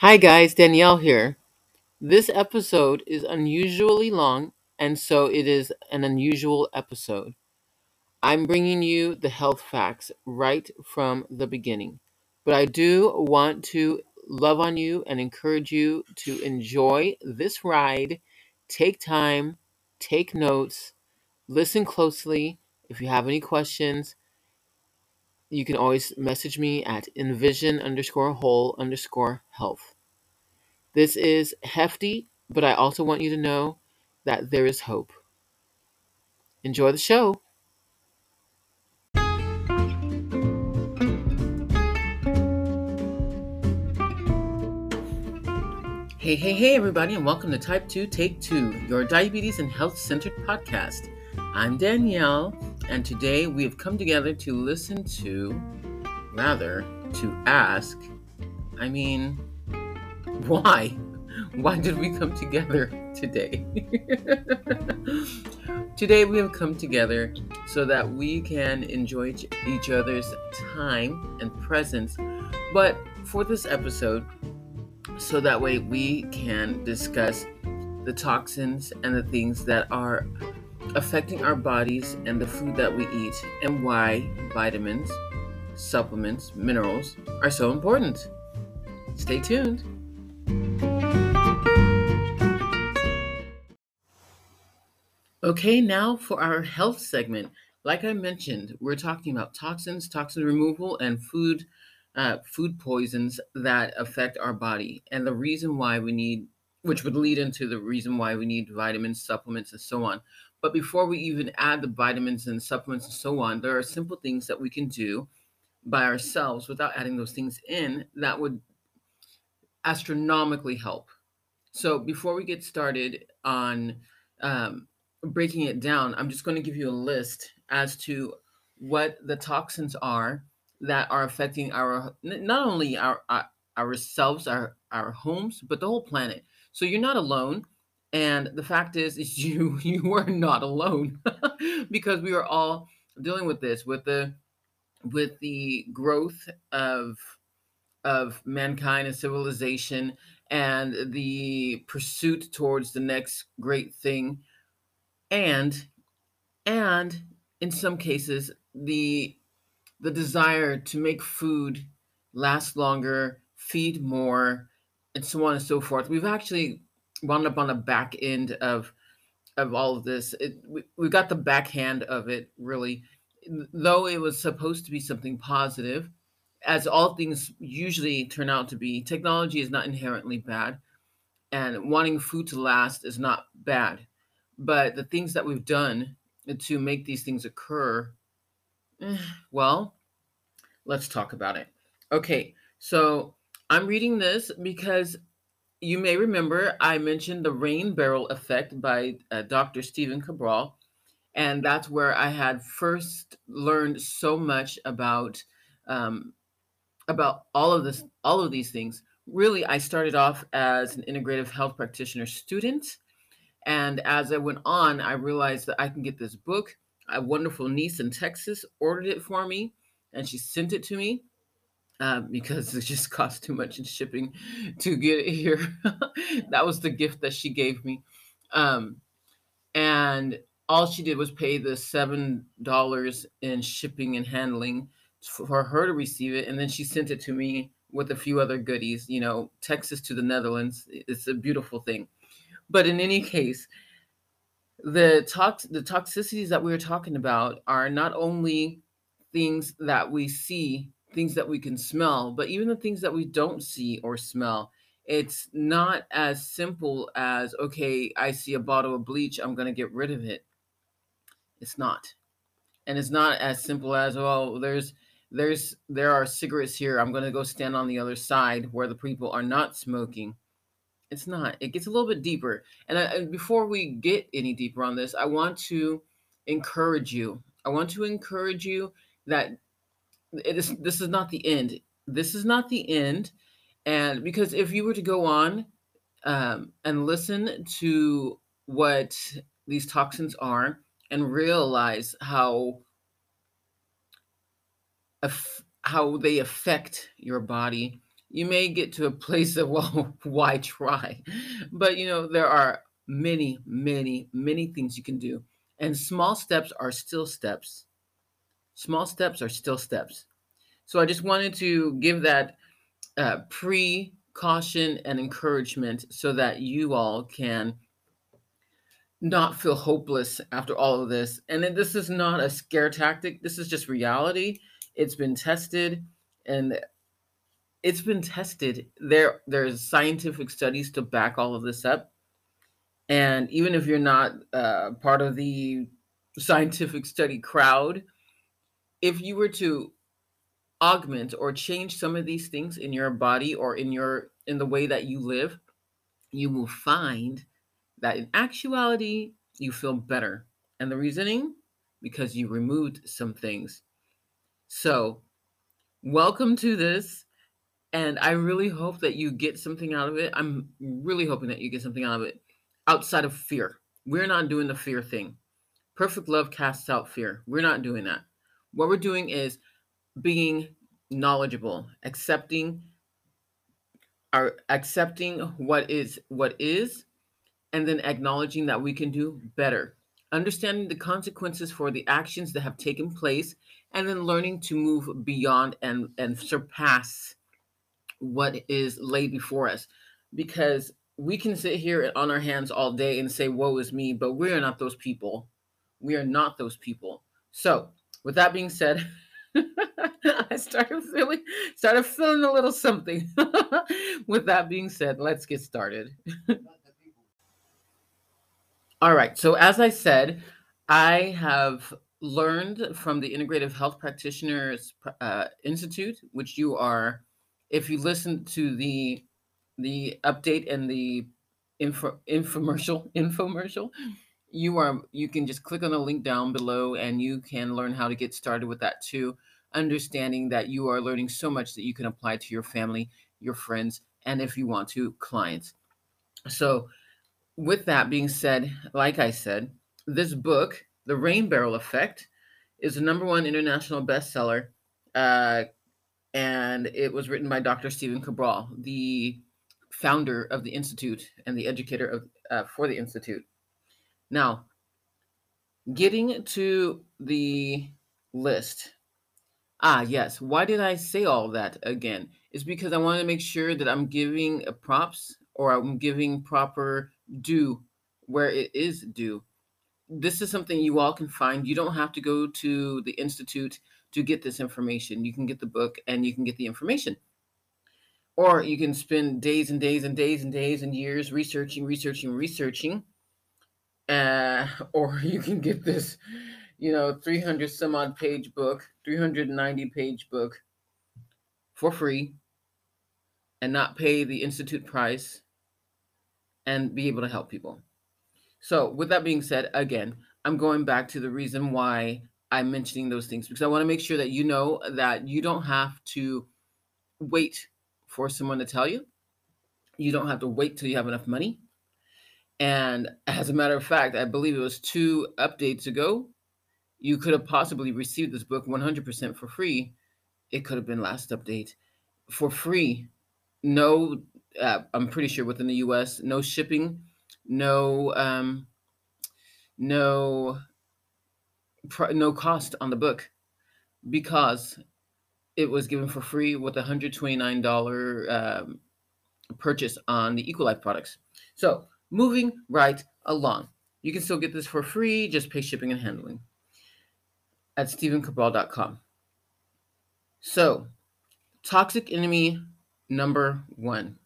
Hi guys, Danielle here. This episode is unusually long, and so it is an unusual episode. I'm bringing you the health facts right from the beginning. But I do want to love on you and encourage you to enjoy this ride. Take time, take notes, listen closely. If you have any questions, you can always message me at envision underscore whole underscore health. This is hefty, but I also want you to know that there is hope. Enjoy the show. Hey, hey, hey, everybody, and welcome to Type 2 Take 2, your diabetes and health centered podcast. I'm Danielle, and today we have come together to listen to, rather, to ask, I mean, why? Why did we come together today? today we have come together so that we can enjoy each other's time and presence. But for this episode, so that way we can discuss the toxins and the things that are affecting our bodies and the food that we eat and why vitamins, supplements, minerals are so important. Stay tuned. Okay, now for our health segment. Like I mentioned, we're talking about toxins, toxin removal, and food uh, food poisons that affect our body, and the reason why we need, which would lead into the reason why we need vitamins, supplements, and so on. But before we even add the vitamins and supplements and so on, there are simple things that we can do by ourselves without adding those things in that would astronomically help. So before we get started on um, breaking it down, I'm just going to give you a list as to what the toxins are that are affecting our not only our, our ourselves, our our homes, but the whole planet. So you're not alone. And the fact is, is you you are not alone because we are all dealing with this with the with the growth of of mankind and civilization and the pursuit towards the next great thing and and in some cases the the desire to make food last longer, feed more, and so on and so forth. We've actually wound up on the back end of of all of this. It, we, we got the backhand of it, really. Though it was supposed to be something positive, as all things usually turn out to be, technology is not inherently bad, and wanting food to last is not bad. But the things that we've done to make these things occur eh, well, let's talk about it. Okay, so I'm reading this because you may remember I mentioned the rain barrel effect by uh, Dr. Stephen Cabral, and that's where I had first learned so much about um, about all of this, all of these things. Really, I started off as an integrative health practitioner student, and as I went on, I realized that I can get this book a wonderful niece in Texas ordered it for me, and she sent it to me uh, because it just cost too much in shipping to get it here. that was the gift that she gave me, um, and all she did was pay the seven dollars in shipping and handling for her to receive it, and then she sent it to me with a few other goodies. You know, Texas to the Netherlands. It's a beautiful thing. But in any case, the tox the toxicities that we are talking about are not only things that we see, things that we can smell, but even the things that we don't see or smell. It's not as simple as okay, I see a bottle of bleach, I'm going to get rid of it. It's not. And it's not as simple as oh, there's there's there are cigarettes here. I'm going to go stand on the other side where the people are not smoking it's not. It gets a little bit deeper. And, I, and before we get any deeper on this, I want to encourage you. I want to encourage you that it is this is not the end. This is not the end. And because if you were to go on um, and listen to what these toxins are and realize how how they affect your body you may get to a place of, well, why try? But, you know, there are many, many, many things you can do. And small steps are still steps. Small steps are still steps. So I just wanted to give that uh, pre caution and encouragement so that you all can not feel hopeless after all of this. And this is not a scare tactic, this is just reality. It's been tested and it's been tested. There there's scientific studies to back all of this up. And even if you're not uh, part of the scientific study crowd, if you were to augment or change some of these things in your body or in your in the way that you live, you will find that in actuality you feel better. And the reasoning because you removed some things. So, welcome to this and I really hope that you get something out of it. I'm really hoping that you get something out of it outside of fear. We're not doing the fear thing. Perfect love casts out fear. We're not doing that. What we're doing is being knowledgeable, accepting our accepting what is what is and then acknowledging that we can do better. Understanding the consequences for the actions that have taken place and then learning to move beyond and and surpass what is laid before us. Because we can sit here on our hands all day and say woe is me but we are not those people. We are not those people. So with that being said I started feeling started feeling a little something. With that being said, let's get started. All right. So as I said, I have learned from the Integrative Health Practitioners uh, Institute, which you are, if you listen to the the update and the info, infomercial infomercial, you are you can just click on the link down below and you can learn how to get started with that too understanding that you are learning so much that you can apply to your family your friends and if you want to clients. So with that being said like i said this book the rain barrel effect is the number one international bestseller uh, and it was written by dr stephen cabral the founder of the institute and the educator of, uh, for the institute now, getting to the list. Ah, yes. Why did I say all that again? It's because I want to make sure that I'm giving props or I'm giving proper due where it is due. This is something you all can find. You don't have to go to the Institute to get this information. You can get the book and you can get the information. Or you can spend days and days and days and days and years researching, researching, researching uh, or you can get this, you know, 300 some odd page book, 390 page book for free and not pay the institute price and be able to help people. So, with that being said, again, I'm going back to the reason why I'm mentioning those things because I want to make sure that you know that you don't have to wait for someone to tell you. You don't have to wait till you have enough money. And as a matter of fact, I believe it was two updates ago, you could have possibly received this book 100% for free. It could have been last update for free. No, uh, I'm pretty sure within the US, no shipping, no, um, no, no cost on the book because it was given for free with a $129 um, purchase on the Equilife products. So Moving right along. You can still get this for free, just pay shipping and handling at stephencabral.com. So, toxic enemy number one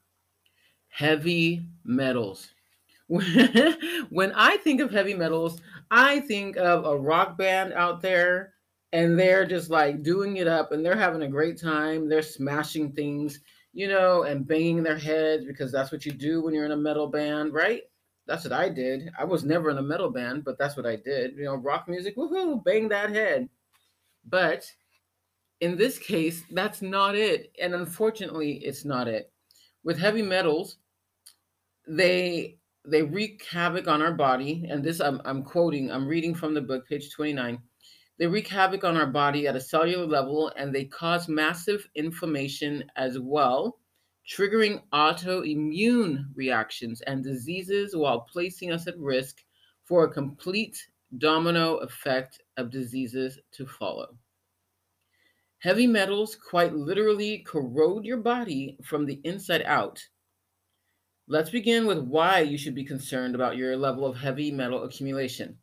heavy metals. when I think of heavy metals, I think of a rock band out there and they're just like doing it up and they're having a great time. They're smashing things you know, and banging their heads because that's what you do when you're in a metal band, right? That's what I did. I was never in a metal band, but that's what I did. You know, rock music, woohoo, bang that head. But in this case, that's not it. And unfortunately, it's not it. With heavy metals, they they wreak havoc on our body. And this I'm I'm quoting, I'm reading from the book, page 29. They wreak havoc on our body at a cellular level and they cause massive inflammation as well. triggering autoimmune reactions and diseases while placing us at risk for a complete domino effect of diseases to follow. Heavy metals quite literally corrode your body from the inside out. Let's begin with why you should be concerned about your level of heavy metal accumulation.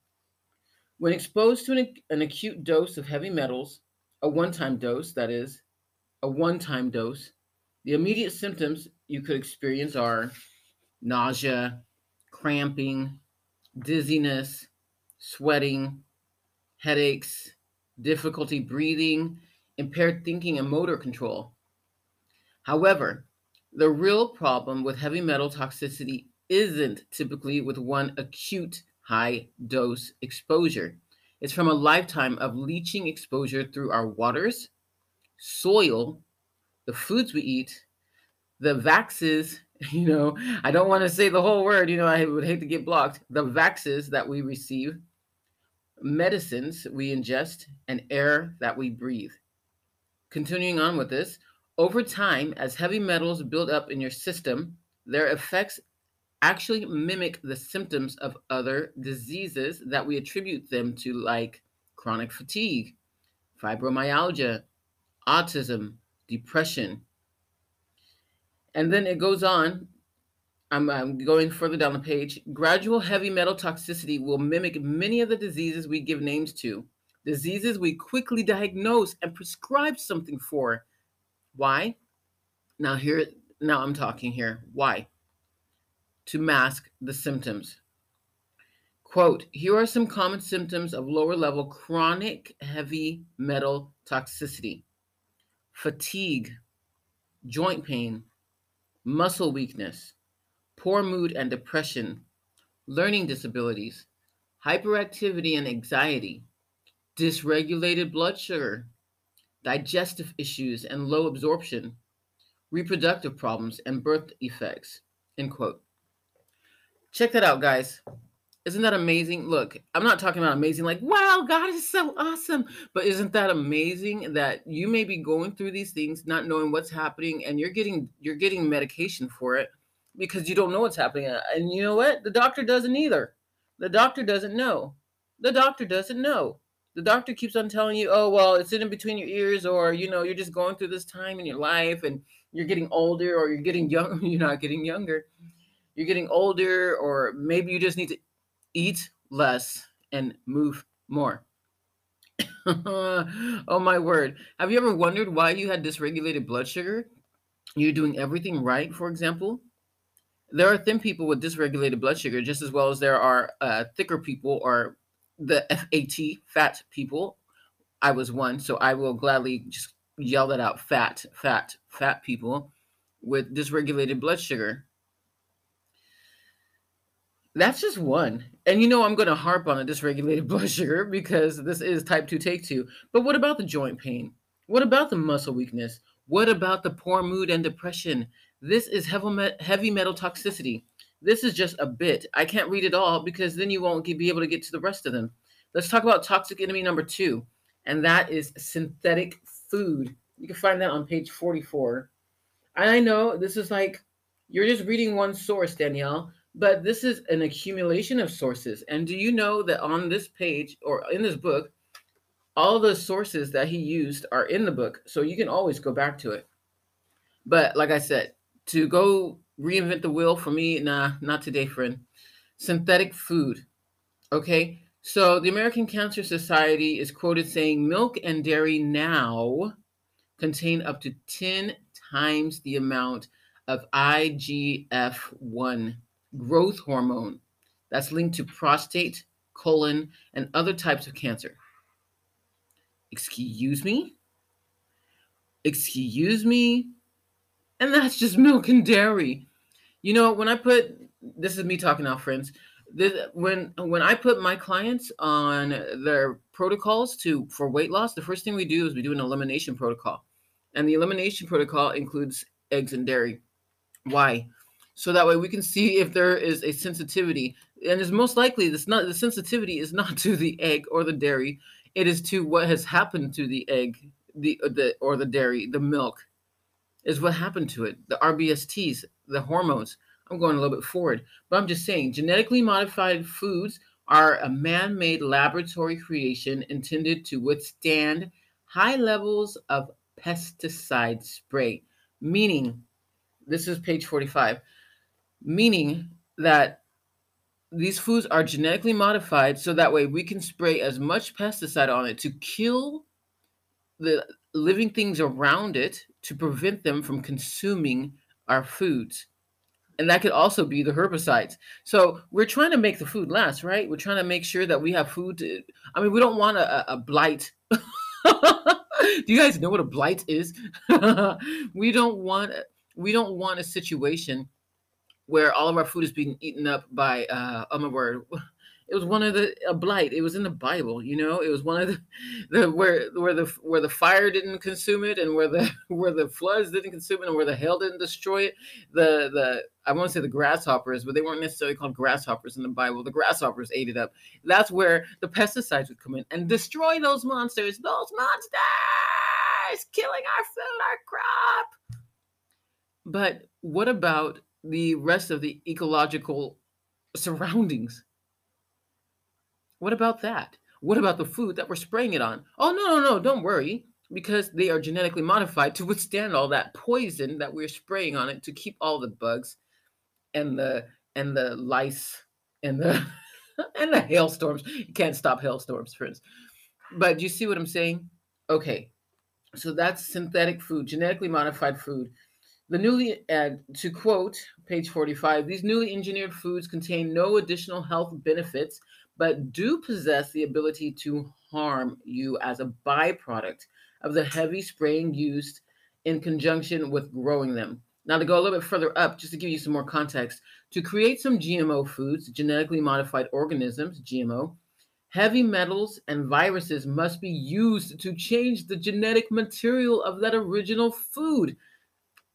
When exposed to an, an acute dose of heavy metals, a one time dose, that is, a one time dose, the immediate symptoms you could experience are nausea, cramping, dizziness, sweating, headaches, difficulty breathing, impaired thinking, and motor control. However, the real problem with heavy metal toxicity isn't typically with one acute high dose exposure. It's from a lifetime of leaching exposure through our waters, soil, the foods we eat, the vaxes, you know, I don't want to say the whole word, you know, I would hate to get blocked. The vaxes that we receive, medicines we ingest, and air that we breathe. Continuing on with this, over time, as heavy metals build up in your system, their effects actually mimic the symptoms of other diseases that we attribute them to, like chronic fatigue, fibromyalgia, autism, depression. And then it goes on. I'm, I'm, going further down the page. Gradual heavy metal toxicity will mimic many of the diseases we give names to, diseases we quickly diagnose and prescribe something for. Why? Now here now I'm talking here. Why? To mask the symptoms. Quote, here are some common symptoms of lower level chronic heavy metal toxicity fatigue, joint pain, muscle weakness, poor mood and depression, learning disabilities, hyperactivity and anxiety, dysregulated blood sugar, digestive issues and low absorption, reproductive problems, and birth effects. End quote. Check that out, guys. Isn't that amazing? Look, I'm not talking about amazing like, wow, God is so awesome. But isn't that amazing that you may be going through these things, not knowing what's happening, and you're getting you're getting medication for it because you don't know what's happening. And you know what? The doctor doesn't either. The doctor doesn't know. The doctor doesn't know. The doctor keeps on telling you, oh, well, it's in between your ears, or you know, you're just going through this time in your life and you're getting older, or you're getting young, you're not getting younger. You're getting older, or maybe you just need to eat less and move more. oh my word. Have you ever wondered why you had dysregulated blood sugar? You're doing everything right, for example. There are thin people with dysregulated blood sugar just as well as there are uh, thicker people or the FAT, fat people. I was one, so I will gladly just yell that out fat, fat, fat people with dysregulated blood sugar. That's just one. And you know, I'm going to harp on a dysregulated blood sugar because this is type 2 take 2. But what about the joint pain? What about the muscle weakness? What about the poor mood and depression? This is heavy metal toxicity. This is just a bit. I can't read it all because then you won't be able to get to the rest of them. Let's talk about toxic enemy number two, and that is synthetic food. You can find that on page 44. And I know this is like you're just reading one source, Danielle, but this is an accumulation of sources. And do you know that on this page or in this book, all the sources that he used are in the book. So you can always go back to it. But like I said, to go reinvent the wheel for me, nah, not today, friend. Synthetic food. Okay. So the American Cancer Society is quoted saying milk and dairy now contain up to 10 times the amount of IGF 1 growth hormone that's linked to prostate, colon, and other types of cancer. Excuse me? Excuse me? And that's just milk and dairy. You know, when I put this is me talking now, friends. This, when when I put my clients on their protocols to for weight loss, the first thing we do is we do an elimination protocol. And the elimination protocol includes eggs and dairy. Why? So that way we can see if there is a sensitivity and it's most likely this not the sensitivity is not to the egg or the dairy it is to what has happened to the egg the uh, the or the dairy the milk is what happened to it. The RBSTs, the hormones. I'm going a little bit forward, but I'm just saying genetically modified foods are a man made laboratory creation intended to withstand high levels of pesticide spray, meaning, this is page 45, meaning that these foods are genetically modified so that way we can spray as much pesticide on it to kill the living things around it to prevent them from consuming our foods. And that could also be the herbicides. So we're trying to make the food last, right? We're trying to make sure that we have food. To, I mean, we don't want a, a blight. Do you guys know what a blight is? we don't want we don't want a situation where all of our food is being eaten up by uh oh my word. It was one of the a blight. It was in the bible you know? It was one of the, the where where the where the fire didn't consume it and where the where the floods didn't consume it and where the hail didn't destroy it. The the i won't say the grasshoppers but they weren't necessarily called grasshoppers in the bible. The grasshoppers ate it up. That's where the pesticides would come in and destroy those monsters. Those monsters! Killing our food our crop! But what about the rest of the ecological surroundings. What about that? What about the food that we're spraying it on? Oh, no, no, no, don't worry, because they are genetically modified to withstand all that poison that we're spraying on it to keep all the bugs and the and the lice and the and the hailstorms. You can't stop hailstorms, friends. But do you see what I'm saying? Okay. So that's synthetic food, genetically modified food the newly, uh, to quote page 45, these newly engineered foods contain no additional health benefits, but do possess the ability to harm you as a byproduct of the heavy spraying used in conjunction with growing them. Now, to go a little bit further up, just to give you some more context, to create some GMO foods, genetically modified organisms, GMO, heavy metals and viruses must be used to change the genetic material of that original food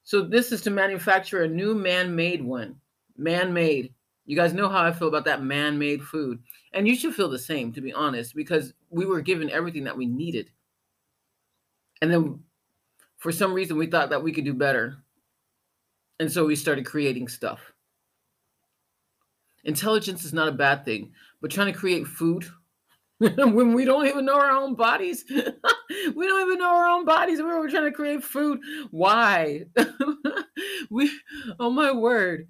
so this is to manufacture a new man-made one. Man-made. You guys know how I feel about that man-made food. And you should feel the same, to be honest, because we were given everything that we needed. And then for some reason we thought that we could do better. And so we started creating stuff. Intelligence is not a bad thing, but trying to create food when we don't even know our own bodies. we don't even know our own bodies. We were trying to create food. Why? we, oh my word.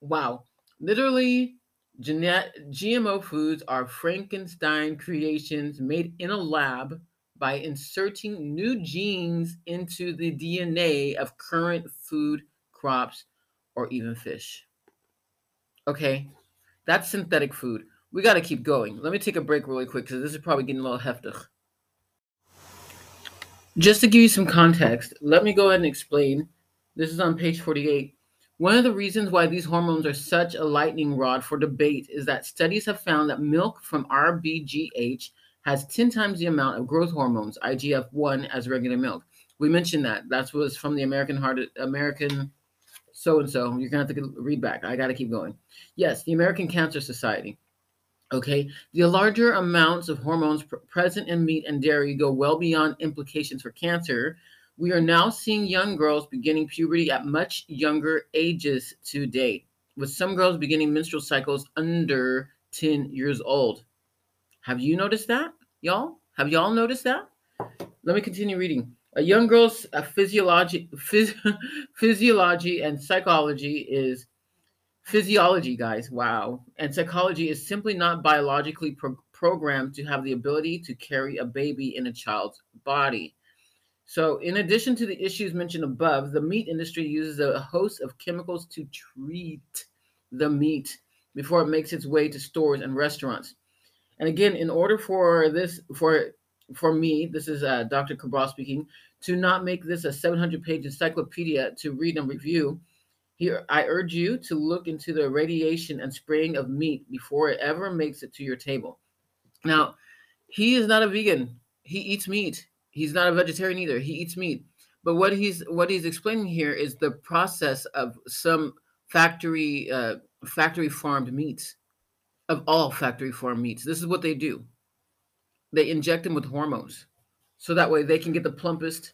Wow. Literally, GMO foods are Frankenstein creations made in a lab by inserting new genes into the DNA of current food, crops, or even fish. Okay, that's synthetic food we got to keep going. Let me take a break really quick because this is probably getting a little heftig. Just to give you some context, let me go ahead and explain. This is on page 48. One of the reasons why these hormones are such a lightning rod for debate is that studies have found that milk from RBGH has 10 times the amount of growth hormones, IGF 1, as regular milk. We mentioned that. That was from the American Heart American so and so. You're going to have to read back. I got to keep going. Yes, the American Cancer Society. Okay, the larger amounts of hormones pr- present in meat and dairy go well beyond implications for cancer. We are now seeing young girls beginning puberty at much younger ages to date, with some girls beginning menstrual cycles under 10 years old. Have you noticed that, y'all? Have y'all noticed that? Let me continue reading. A young girl's uh, physiology, phys- physiology and psychology is physiology, guys. Wow. And psychology is simply not biologically pro- programmed to have the ability to carry a baby in a child's body. So, in addition to the issues mentioned above, the meat industry uses a host of chemicals to treat the meat before it makes its way to stores and restaurants. And again, in order for this, for for me, this is uh, Dr. Cabral speaking, to not make this a 700 page encyclopedia to read and review, here, I urge you to look into the radiation and spraying of meat before it ever makes it to your table. Now, he is not a vegan. He eats meat. He's not a vegetarian either. He eats meat. But what he's what he's explaining here is the process of some factory uh, factory farmed meats, of all factory farmed meats. This is what they do. They inject them with hormones, so that way they can get the plumpest,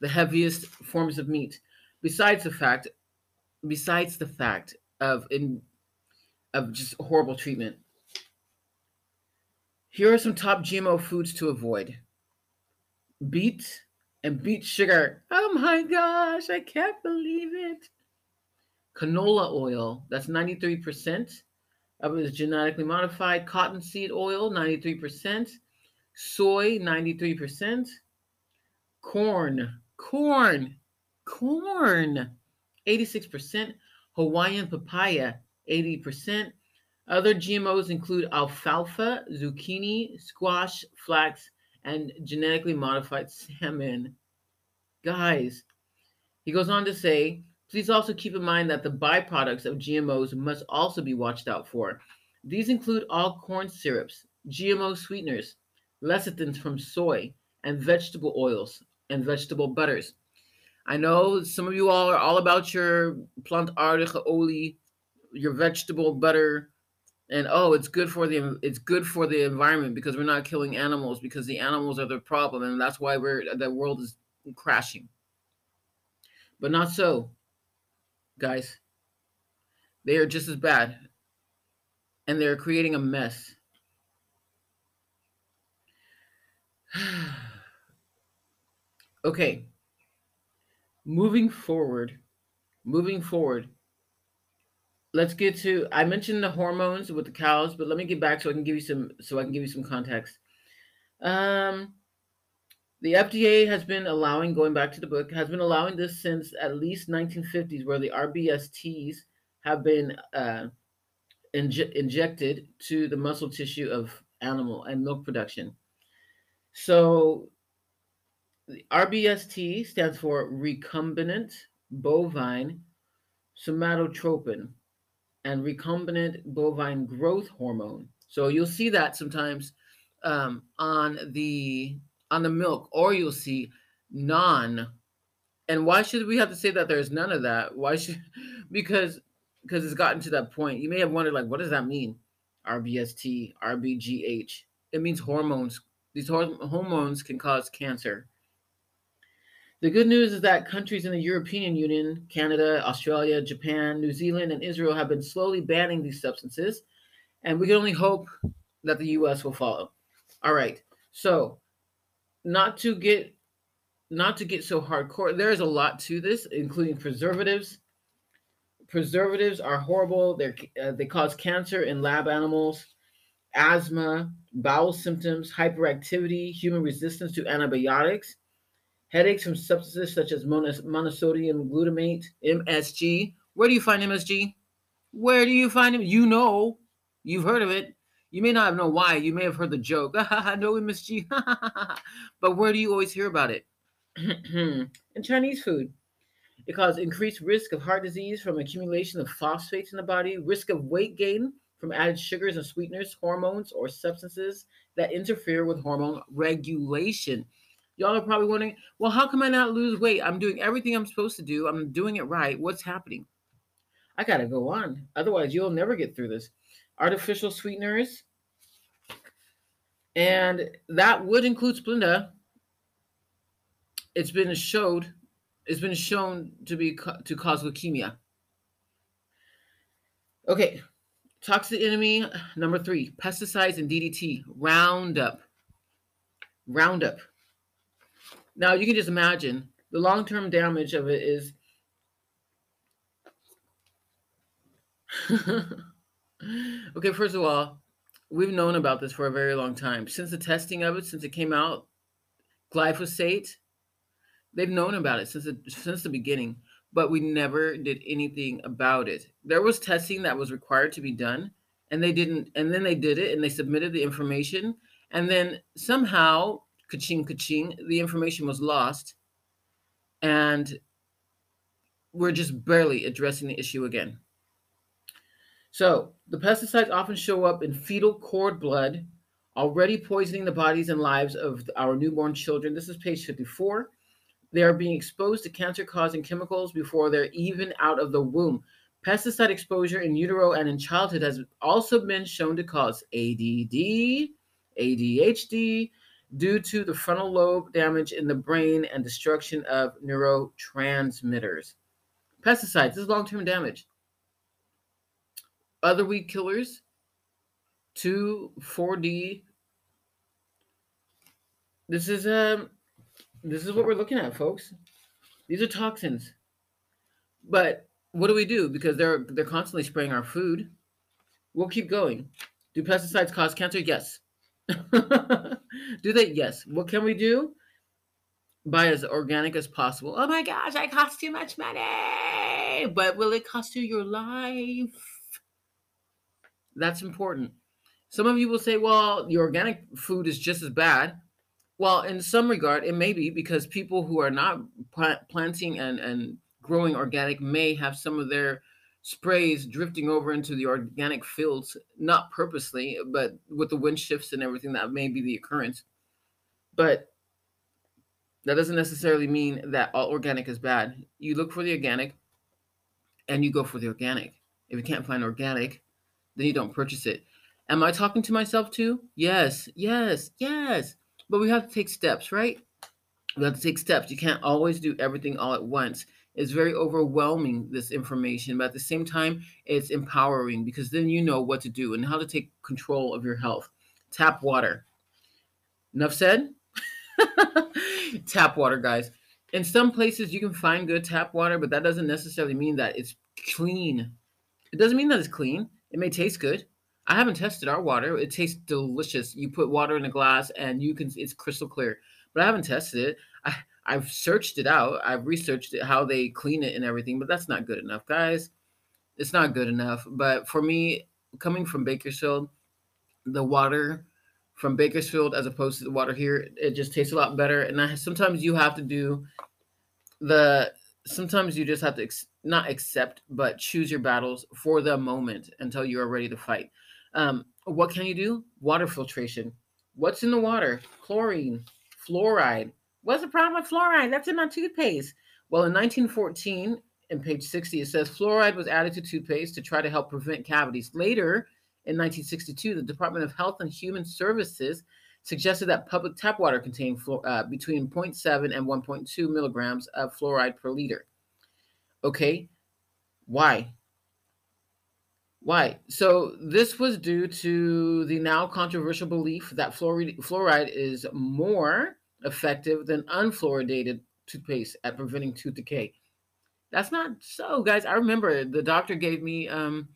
the heaviest forms of meat. Besides the fact, besides the fact of in of just horrible treatment. Here are some top GMO foods to avoid. Beet and beet sugar. Oh my gosh, I can't believe it. Canola oil, that's 93% of it is genetically modified. Cottonseed oil, 93%. Soy, 93%. Corn, corn, corn, 86%. Hawaiian papaya, 80%. Other GMOs include alfalfa, zucchini, squash, flax, and genetically modified salmon. Guys, he goes on to say, please also keep in mind that the byproducts of GMOs must also be watched out for. These include all corn syrups, GMO sweeteners, lecithins from soy, and vegetable oils and vegetable butters. I know some of you all are all about your plantaardige olie, your vegetable butter, and oh it's good for the it's good for the environment because we're not killing animals because the animals are the problem and that's why we're the world is crashing. But not so guys. They are just as bad and they're creating a mess. Okay moving forward moving forward let's get to i mentioned the hormones with the cows but let me get back so i can give you some so i can give you some context. Um the fda has been allowing going back to the book has been allowing this since at least 1950s where the rbsts have been uh, inje- injected to the muscle tissue of animal and milk production. So rbst stands for recombinant bovine somatotropin and recombinant bovine growth hormone. So you'll see that sometimes um, on the on the milk, or you'll see non. And why should we have to say that there's none of that? Why should because because it's gotten to that point. You may have wondered like, what does that mean? RBST, RBGH. It means hormones. These hormones can cause cancer. The good news is that countries in the European Union, Canada, Australia, Japan, New Zealand, and Israel have been slowly banning these substances, and we can only hope that the US will follow. All right. So, not to get not to get so hardcore, there's a lot to this, including preservatives. Preservatives are horrible. They uh, they cause cancer in lab animals, asthma, bowel symptoms, hyperactivity, human resistance to antibiotics Headaches from substances such as monosodium glutamate, MSG. Where do you find MSG? Where do you find it? You know, you've heard of it. You may not know why. You may have heard the joke. no MSG. but where do you always hear about it? In Chinese food. It causes increased risk of heart disease from accumulation of phosphates in the body, risk of weight gain from added sugars and sweeteners, hormones, or substances that interfere with hormone regulation. Y'all are probably wondering, well, how come I not lose weight? I'm doing everything I'm supposed to do. I'm doing it right. What's happening? I got to go on. Otherwise, you'll never get through this. Artificial sweeteners. And that would include Splenda. It's been showed, it's been shown to be to cause leukemia. Okay, toxic enemy number three: pesticides and DDT. Roundup. Roundup. Now you can just imagine the long term damage of it is. okay, first of all, we've known about this for a very long time. Since the testing of it, since it came out, glyphosate, they've known about it since the, since the beginning, but we never did anything about it. There was testing that was required to be done, and they didn't. And then they did it, and they submitted the information, and then somehow kaching kaching the information was lost and we're just barely addressing the issue again. So the pesticides often show up in fetal cord blood already poisoning the bodies and lives of our newborn children. This is page 54 they are being exposed to cancer causing chemicals before they're even out of the womb. Pesticide exposure in utero and in childhood has also been shown to cause add adhd due to the frontal lobe damage in the brain and destruction of neurotransmitters. Pesticides, this is long term damage. Other weed killers, 2, 4D. This is um this is what we're looking at, folks. These are toxins. But what do we do? Because they're they're constantly spraying our food. We'll keep going. Do pesticides cause cancer? Yes. do they? Yes. What can we do? Buy as organic as possible. Oh my gosh, I cost too much money. But will it cost you your life? That's important. Some of you will say, well, the organic food is just as bad. Well, in some regard, it may be because people who are not planting and, and growing organic may have some of their sprays drifting over into the organic fields, not purposely, but with the wind shifts and everything, that may be the occurrence. But that doesn't necessarily mean that all organic is bad. You look for the organic and you go for the organic. If you can't find organic, then you don't purchase it. Am I talking to myself too? Yes, yes, yes. But we have to take steps, right? We have to take steps. You can't always do everything all at once. It's very overwhelming, this information, but at the same time, it's empowering because then you know what to do and how to take control of your health. Tap water. Enough said? tap water, guys. In some places, you can find good tap water, but that doesn't necessarily mean that it's clean. It doesn't mean that it's clean. It may taste good. I haven't tested our water. It tastes delicious. You put water in a glass and you can it's crystal clear. But I haven't tested it. I've searched it out. I've researched it, how they clean it and everything, but that's not good enough, guys. It's not good enough. But for me, coming from Bakersfield, the water from Bakersfield as opposed to the water here, it just tastes a lot better. And I, sometimes you have to do the sometimes you just have to ex- not accept but choose your battles for the moment until you are ready to fight. Um, what can you do? Water filtration. What's in the water? Chlorine, fluoride, What's the problem with fluoride? That's in my toothpaste. Well, in 1914, in page 60, it says fluoride was added to toothpaste to try to help prevent cavities. Later, in 1962, the Department of Health and Human Services suggested that public tap water contained uh, between 0.7 and 1.2 milligrams of fluoride per liter. Okay, why? Why? So this was due to the now controversial belief that fluoride, fluoride is more effective than unfluoridated toothpaste at preventing tooth decay. That's not so, guys. I remember the doctor gave me um,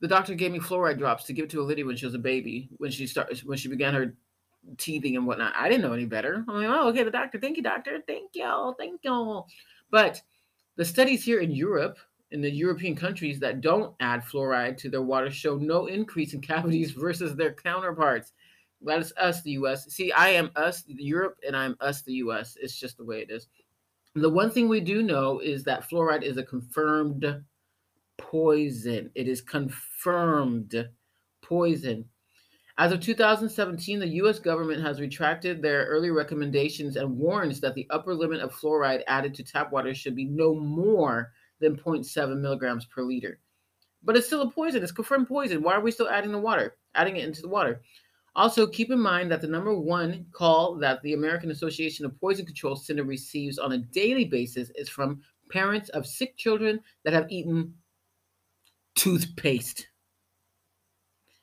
the doctor gave me fluoride drops to give to a lady when she was a baby, when she started when she began her teething and whatnot. I didn't know any better. I'm like, oh, okay, the doctor. Thank you, doctor. Thank y'all. thank y'all. But the studies here in Europe, in the European countries that don't add fluoride to their water, show no increase in cavities versus their counterparts. That is us, the US. See, I am us, Europe, and I'm us, the US. It's just the way it is. The one thing we do know is that fluoride is a confirmed poison. It is confirmed poison. As of 2017, the US government has retracted their early recommendations and warns that the upper limit of fluoride added to tap water should be no more than 0.7 milligrams per liter. But it's still a poison. It's confirmed poison. Why are we still adding the water? Adding it into the water. Also, keep in mind that the number one call that the American Association of Poison Control Center receives on a daily basis is from parents of sick children that have eaten toothpaste.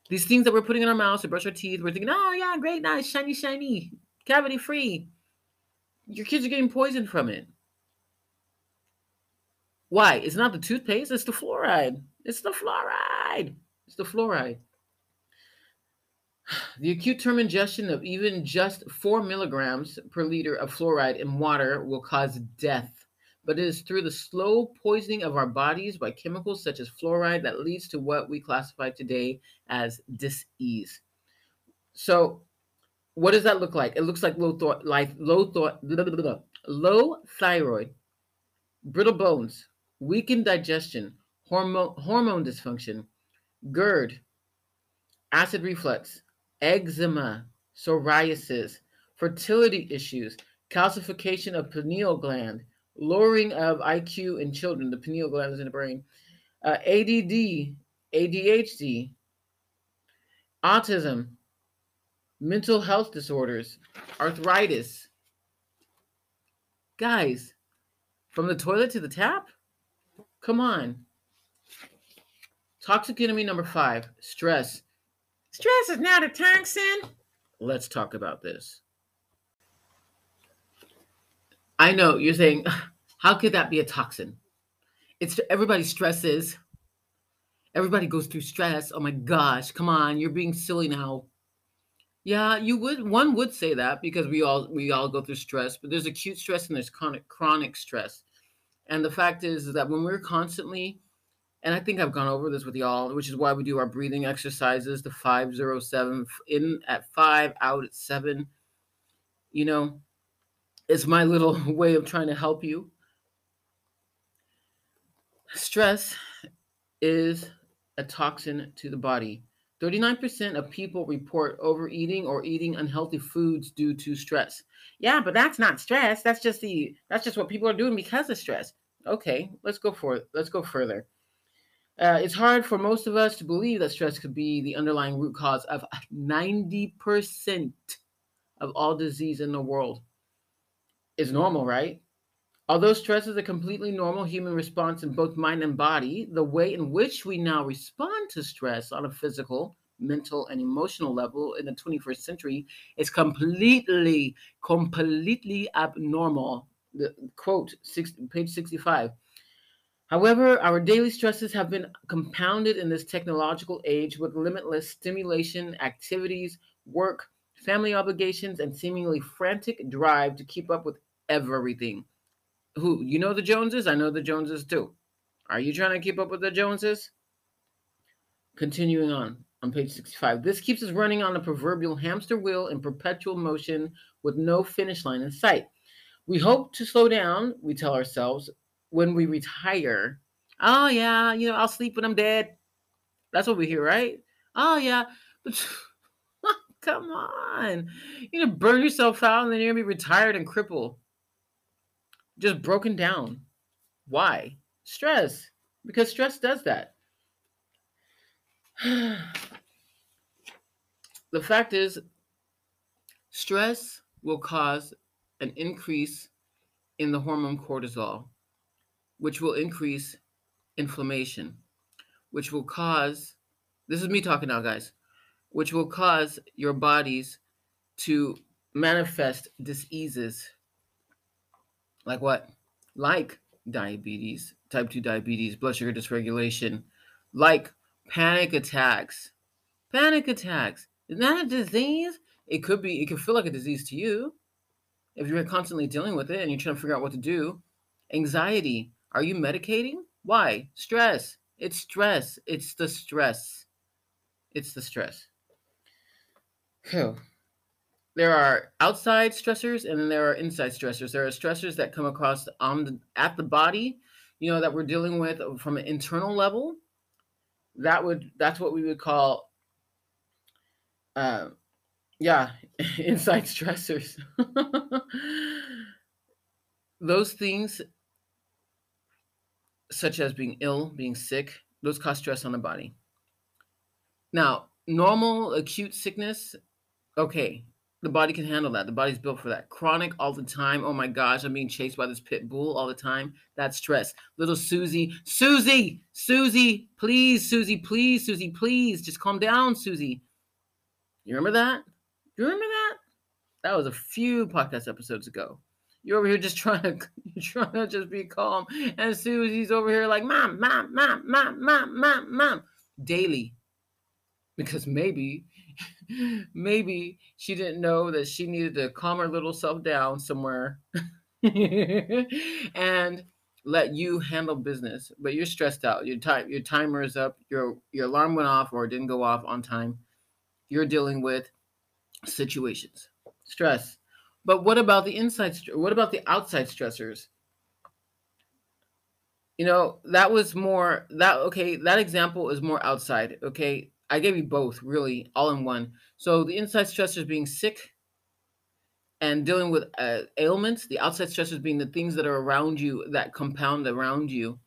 These things that we're putting in our mouths to brush our teeth, we're thinking, oh, yeah, great, nice, shiny, shiny, cavity free. Your kids are getting poisoned from it. Why? It's not the toothpaste, it's the fluoride. It's the fluoride. It's the fluoride. The acute term ingestion of even just 4 milligrams per liter of fluoride in water will cause death, but it is through the slow poisoning of our bodies by chemicals such as fluoride that leads to what we classify today as disease. So, what does that look like? It looks like low, thought, like low, th- blah, blah, blah, low thyroid, brittle bones, weakened digestion, hormone, hormone dysfunction, GERD, acid reflux, eczema, psoriasis, fertility issues, calcification of pineal gland, lowering of IQ in children, the pineal gland is in the brain, uh, ADD, ADHD, autism, mental health disorders, arthritis. Guys, from the toilet to the tap? Come on. Toxic enemy number five stress. Stress is not a toxin. Let's talk about this. I know you're saying, how could that be a toxin? It's everybody stresses. Everybody goes through stress. Oh my gosh, come on, you're being silly now. Yeah, you would one would say that because we all we all go through stress, but there's acute stress and there's chronic chronic stress. And the fact is, is that when we're constantly and I think I've gone over this with y'all, which is why we do our breathing exercises, the 507 in at 5 out at 7. You know, it's my little way of trying to help you. Stress is a toxin to the body. 39% of people report overeating or eating unhealthy foods due to stress. Yeah, but that's not stress. That's just the that's just what people are doing because of stress. Okay, let's go for it. Let's go further. Uh, it's hard for most of us to believe that stress could be the underlying root cause of 90% of all disease in the world. It's normal, right? Although stress is a completely normal human response in both mind and body, the way in which we now respond to stress on a physical, mental, and emotional level in the 21st century is completely, completely abnormal. The quote, six, page 65. However, our daily stresses have been compounded in this technological age with limitless stimulation, activities, work, family obligations, and seemingly frantic drive to keep up with everything who you know the Joneses? I know the Joneses too. Are you trying to keep up with the Joneses? Continuing on on page 65. This keeps us running on a proverbial hamster wheel in perpetual motion with no finish line in sight. We hope to slow down, we tell ourselves, when we retire. Oh, yeah, you know, I'll sleep when I'm dead. That's what we hear, right? Oh, yeah. But oh, come on. Going to burn yourself out and then you're to be retired and crippled just broken down. Why? Stress. Because stress does that. the fact is, stress will cause an increase in the hormone cortisol, which will increase inflammation, which will cause this is me talking now, guys, which will cause your bodies to manifest diseases like what? Like diabetes, type 2 diabetes, blood sugar dysregulation, like panic attacks. Panic attacks. Is that a disease? It could be, it could feel like a disease to you if you're constantly dealing with it and you're trying to figure out what to do. Anxiety. Are you medicating? Why? Stress. It's stress. It's the stress. It's the stress. Cool there are outside stressors and then there are inside stressors. There are stressors that come across on the, at the body, you know, that we're dealing with from an internal level. That would that's what we would call, uh, yeah, inside stressors. those things, such as being ill, being sick, those cause stress on the body. Now, normal acute sickness, okay, the body can handle that. The body's built for that. Chronic all the time. Oh my gosh, I'm being chased by this pit bull all the time. That's stress. Little Susie, Susie, Susie, please, Susie, please, Susie, please, just calm down, Susie. You remember that? You remember that? That was a few podcast episodes ago. You're over here just trying to, trying to just be calm, and Susie's over here like, mom, mom, mom, mom, mom, mom, mom, daily, because maybe maybe she didn't know that she needed to calm her little self down somewhere and let you handle business. But you're stressed out. Your time your timer is up. Your your alarm went off or didn't go off on time. You're dealing with situations. Stress but what about the inside what about the outside stressors you know that was more that okay that example is more outside okay I gave you both really all in one. So the inside stressors being sick and dealing with uh, ailments, the outside stressors being the things that are around you that compound around you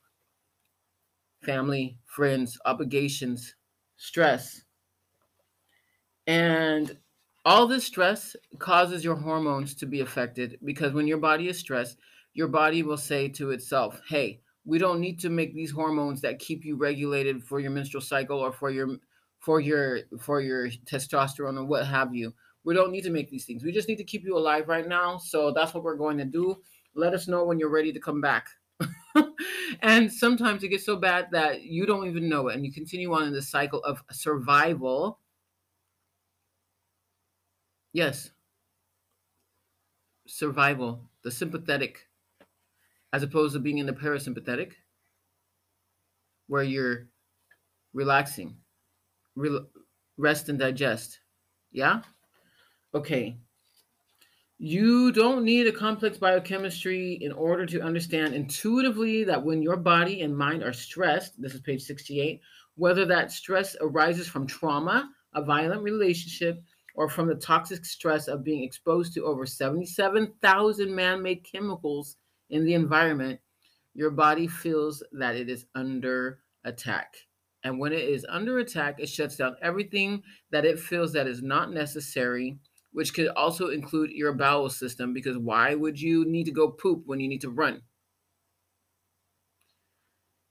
family, friends, obligations, stress. And all this stress causes your hormones to be affected because when your body is stressed, your body will say to itself, "Hey, we don't need to make these hormones that keep you regulated for your menstrual cycle or for your for your for your testosterone or what have you. We don't need to make these things. We just need to keep you alive right now. So that's what we're going to do. Let us know when you're ready to come back." and sometimes it gets so bad that you don't even know it and you continue on in the cycle of survival Yes. Survival, the sympathetic, as opposed to being in the parasympathetic, where you're relaxing, re- rest and digest. Yeah? Okay. You don't need a complex biochemistry in order to understand intuitively that when your body and mind are stressed, this is page 68, whether that stress arises from trauma, a violent relationship, or from the toxic stress of being exposed to over 77,000 man made chemicals in the environment, your body feels that it is under attack. And when it is under attack, it shuts down everything that it feels that is not necessary, which could also include your bowel system, because why would you need to go poop when you need to run?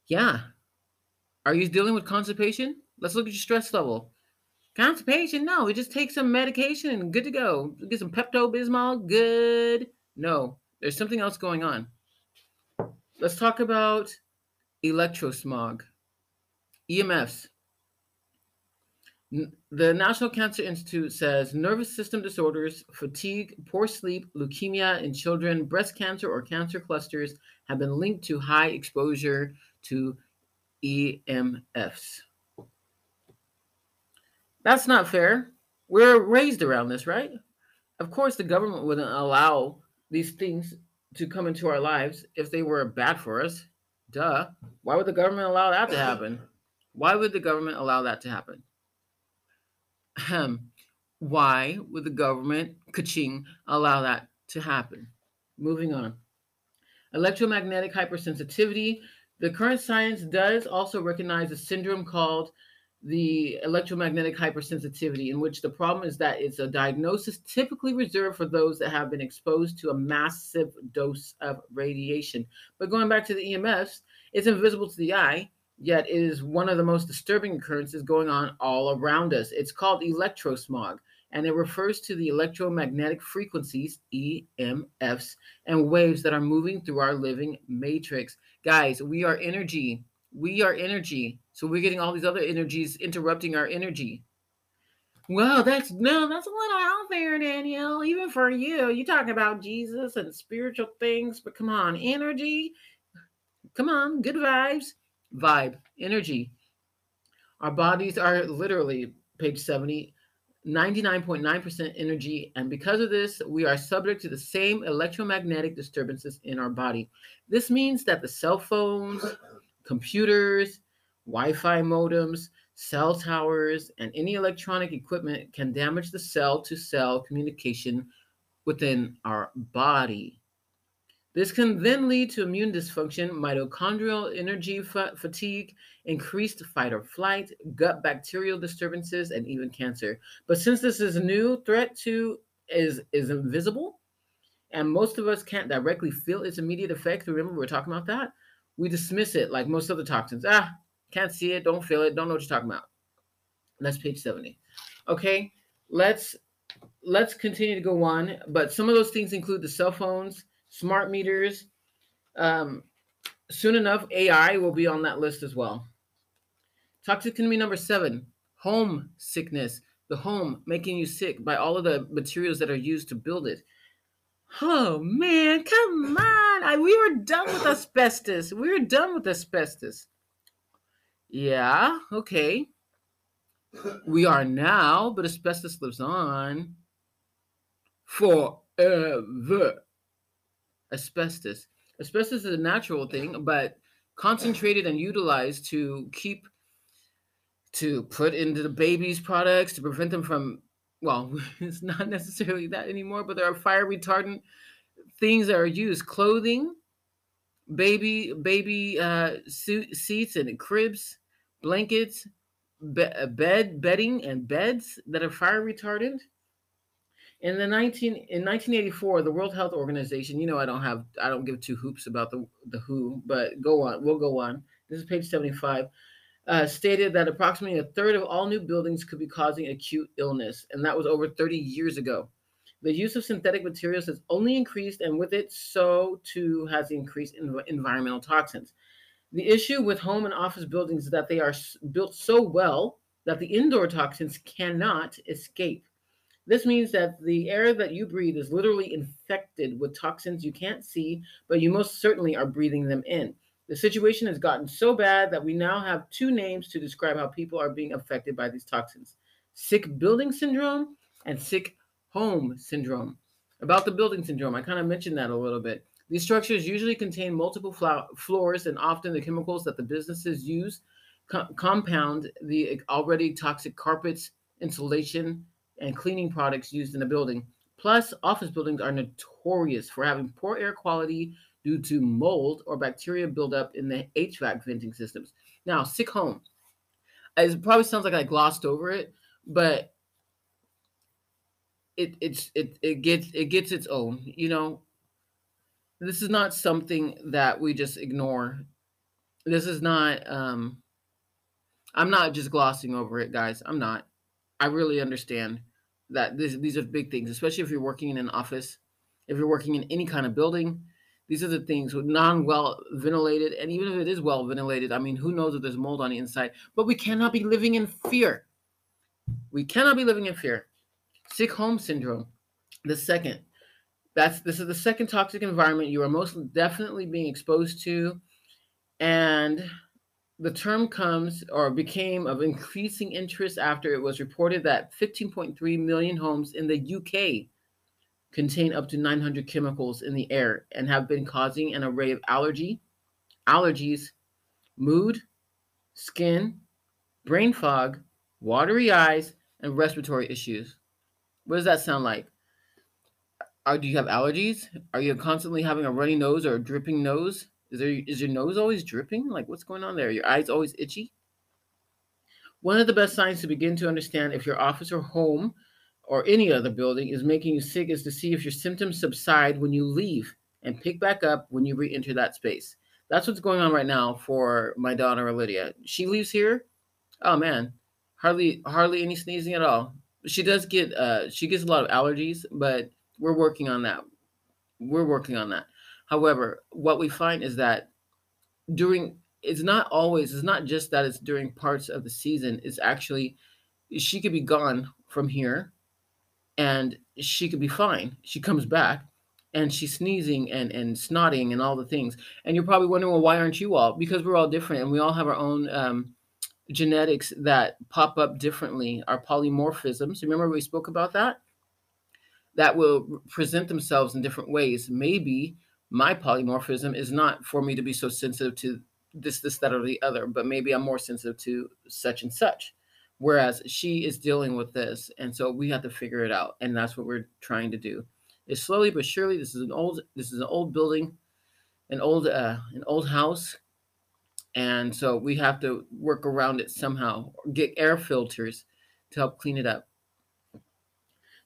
Yeah. Are you dealing with constipation? Let's look at your stress level. Constipation? No, we just take some medication and good to go. Get some Pepto Bismol, good. No, there's something else going on. Let's talk about electrosmog, EMFs. The National Cancer Institute says nervous system disorders, fatigue, poor sleep, leukemia in children, breast cancer, or cancer clusters have been linked to high exposure to EMFs. That's not fair. We're raised around this, right? Of course, the government wouldn't allow these things to come into our lives if they were bad for us. Duh. Why would the government allow that to happen? Why would the government allow that to happen? Why would the government, kaching, allow that to happen? Moving on. Electromagnetic hypersensitivity. The current science does also recognize a syndrome called the electromagnetic hypersensitivity, in which the problem is that it's a diagnosis typically reserved for those that have been exposed to a massive dose of radiation. But going back to the EMFs, it's invisible to the eye, yet it is one of the most disturbing occurrences going on all around us. It's called electrosmog, and it refers to the electromagnetic frequencies, EMFs, and waves that are moving through our living matrix. Guys, we are energy. We are energy. So we're getting all these other energies interrupting our energy. Well, that's no, that's a little out there, Danielle. Even for you, you talk about Jesus and spiritual things, but come on, energy. Come on, good vibes, vibe, energy. Our bodies are literally page 70, 99.9% energy, and because of this, we are subject to the same electromagnetic disturbances in our body. This means that the cell phones, computers, Wi Fi modems, cell towers, and any electronic equipment can damage the cell to cell communication within our body. This can then lead to immune dysfunction, mitochondrial energy fa- fatigue, increased fight or flight, gut bacterial disturbances, and even cancer. But since this is a new threat to is is invisible, and most of us can't directly feel its immediate effects. Remember, we we're talking about that. We dismiss it like most other toxins. Ah, can't see it, don't feel it, don't know what you're talking about. That's page 70. Okay, let's let's continue to go on. But some of those things include the cell phones, smart meters. Um, soon enough, AI will be on that list as well. Toxic enemy number seven, home sickness. The home making you sick by all of the materials that are used to build it. Oh man, come on. I, we were done with asbestos. We were done with asbestos. Yeah, okay. We are now, but asbestos lives on forever. Asbestos. Asbestos is a natural thing, but concentrated and utilized to keep to put into the baby's products to prevent them from well, it's not necessarily that anymore, but there are fire retardant things that are used clothing, baby baby uh, suit, seats and cribs, blankets, be- uh, bed bedding and beds that are fire retardant. In the 19 in 1984, the World Health Organization, you know I don't have I don't give two hoops about the the WHO, but go on, we'll go on. This is page 75. Uh, stated that approximately a third of all new buildings could be causing acute illness, and that was over 30 years ago. The use of synthetic materials has only increased, and with it, so too has the increase in environmental toxins. The issue with home and office buildings is that they are built so well that the indoor toxins cannot escape. This means that the air that you breathe is literally infected with toxins you can't see, but you most certainly are breathing them in. The situation has gotten so bad that we now have two names to describe how people are being affected by these toxins sick building syndrome and sick home syndrome. About the building syndrome, I kind of mentioned that a little bit. These structures usually contain multiple floors, and often the chemicals that the businesses use co- compound the already toxic carpets, insulation, and cleaning products used in the building. Plus, office buildings are notorious for having poor air quality due to mold or bacteria buildup in the HVAC venting systems. Now, sick home. It probably sounds like I glossed over it, but it it's it it gets it gets its own. You know, this is not something that we just ignore. This is not um I'm not just glossing over it, guys. I'm not. I really understand that this, these are big things, especially if you're working in an office, if you're working in any kind of building. These are the things non well ventilated, and even if it is well ventilated, I mean, who knows if there's mold on the inside? But we cannot be living in fear. We cannot be living in fear. Sick home syndrome. The second, that's this is the second toxic environment you are most definitely being exposed to, and the term comes or became of increasing interest after it was reported that 15.3 million homes in the UK contain up to 900 chemicals in the air and have been causing an array of allergy, allergies, mood, skin, brain fog, watery eyes, and respiratory issues. What does that sound like? Are, do you have allergies? Are you constantly having a runny nose or a dripping nose? Is there is your nose always dripping? Like what's going on there? Your eyes always itchy? One of the best signs to begin to understand if your office or home or any other building is making you sick is to see if your symptoms subside when you leave and pick back up when you re-enter that space. That's what's going on right now for my daughter Lydia. She leaves here. Oh man, hardly hardly any sneezing at all. She does get uh she gets a lot of allergies, but we're working on that. We're working on that. However, what we find is that during it's not always it's not just that it's during parts of the season. It's actually she could be gone from here and she could be fine. She comes back and she's sneezing and, and snotting and all the things. And you're probably wondering, well, why aren't you all? Because we're all different and we all have our own um, genetics that pop up differently, our polymorphisms. Remember we spoke about that? That will present themselves in different ways. Maybe my polymorphism is not for me to be so sensitive to this, this, that, or the other, but maybe I'm more sensitive to such and such. Whereas she is dealing with this, and so we have to figure it out, and that's what we're trying to do. Is slowly but surely. This is an old. This is an old building, an old, uh, an old house, and so we have to work around it somehow. Get air filters to help clean it up.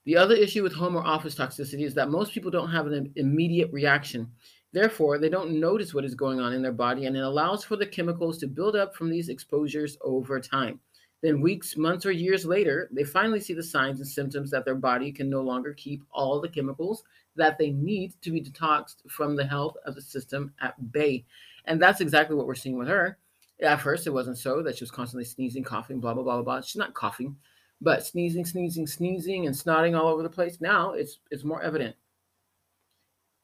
The other issue with home or office toxicity is that most people don't have an immediate reaction. Therefore, they don't notice what is going on in their body, and it allows for the chemicals to build up from these exposures over time. Then, weeks, months, or years later, they finally see the signs and symptoms that their body can no longer keep all the chemicals that they need to be detoxed from the health of the system at bay. And that's exactly what we're seeing with her. At first, it wasn't so that she was constantly sneezing, coughing, blah, blah, blah, blah. She's not coughing but sneezing, sneezing, sneezing, and snotting all over the place. Now it's it's more evident.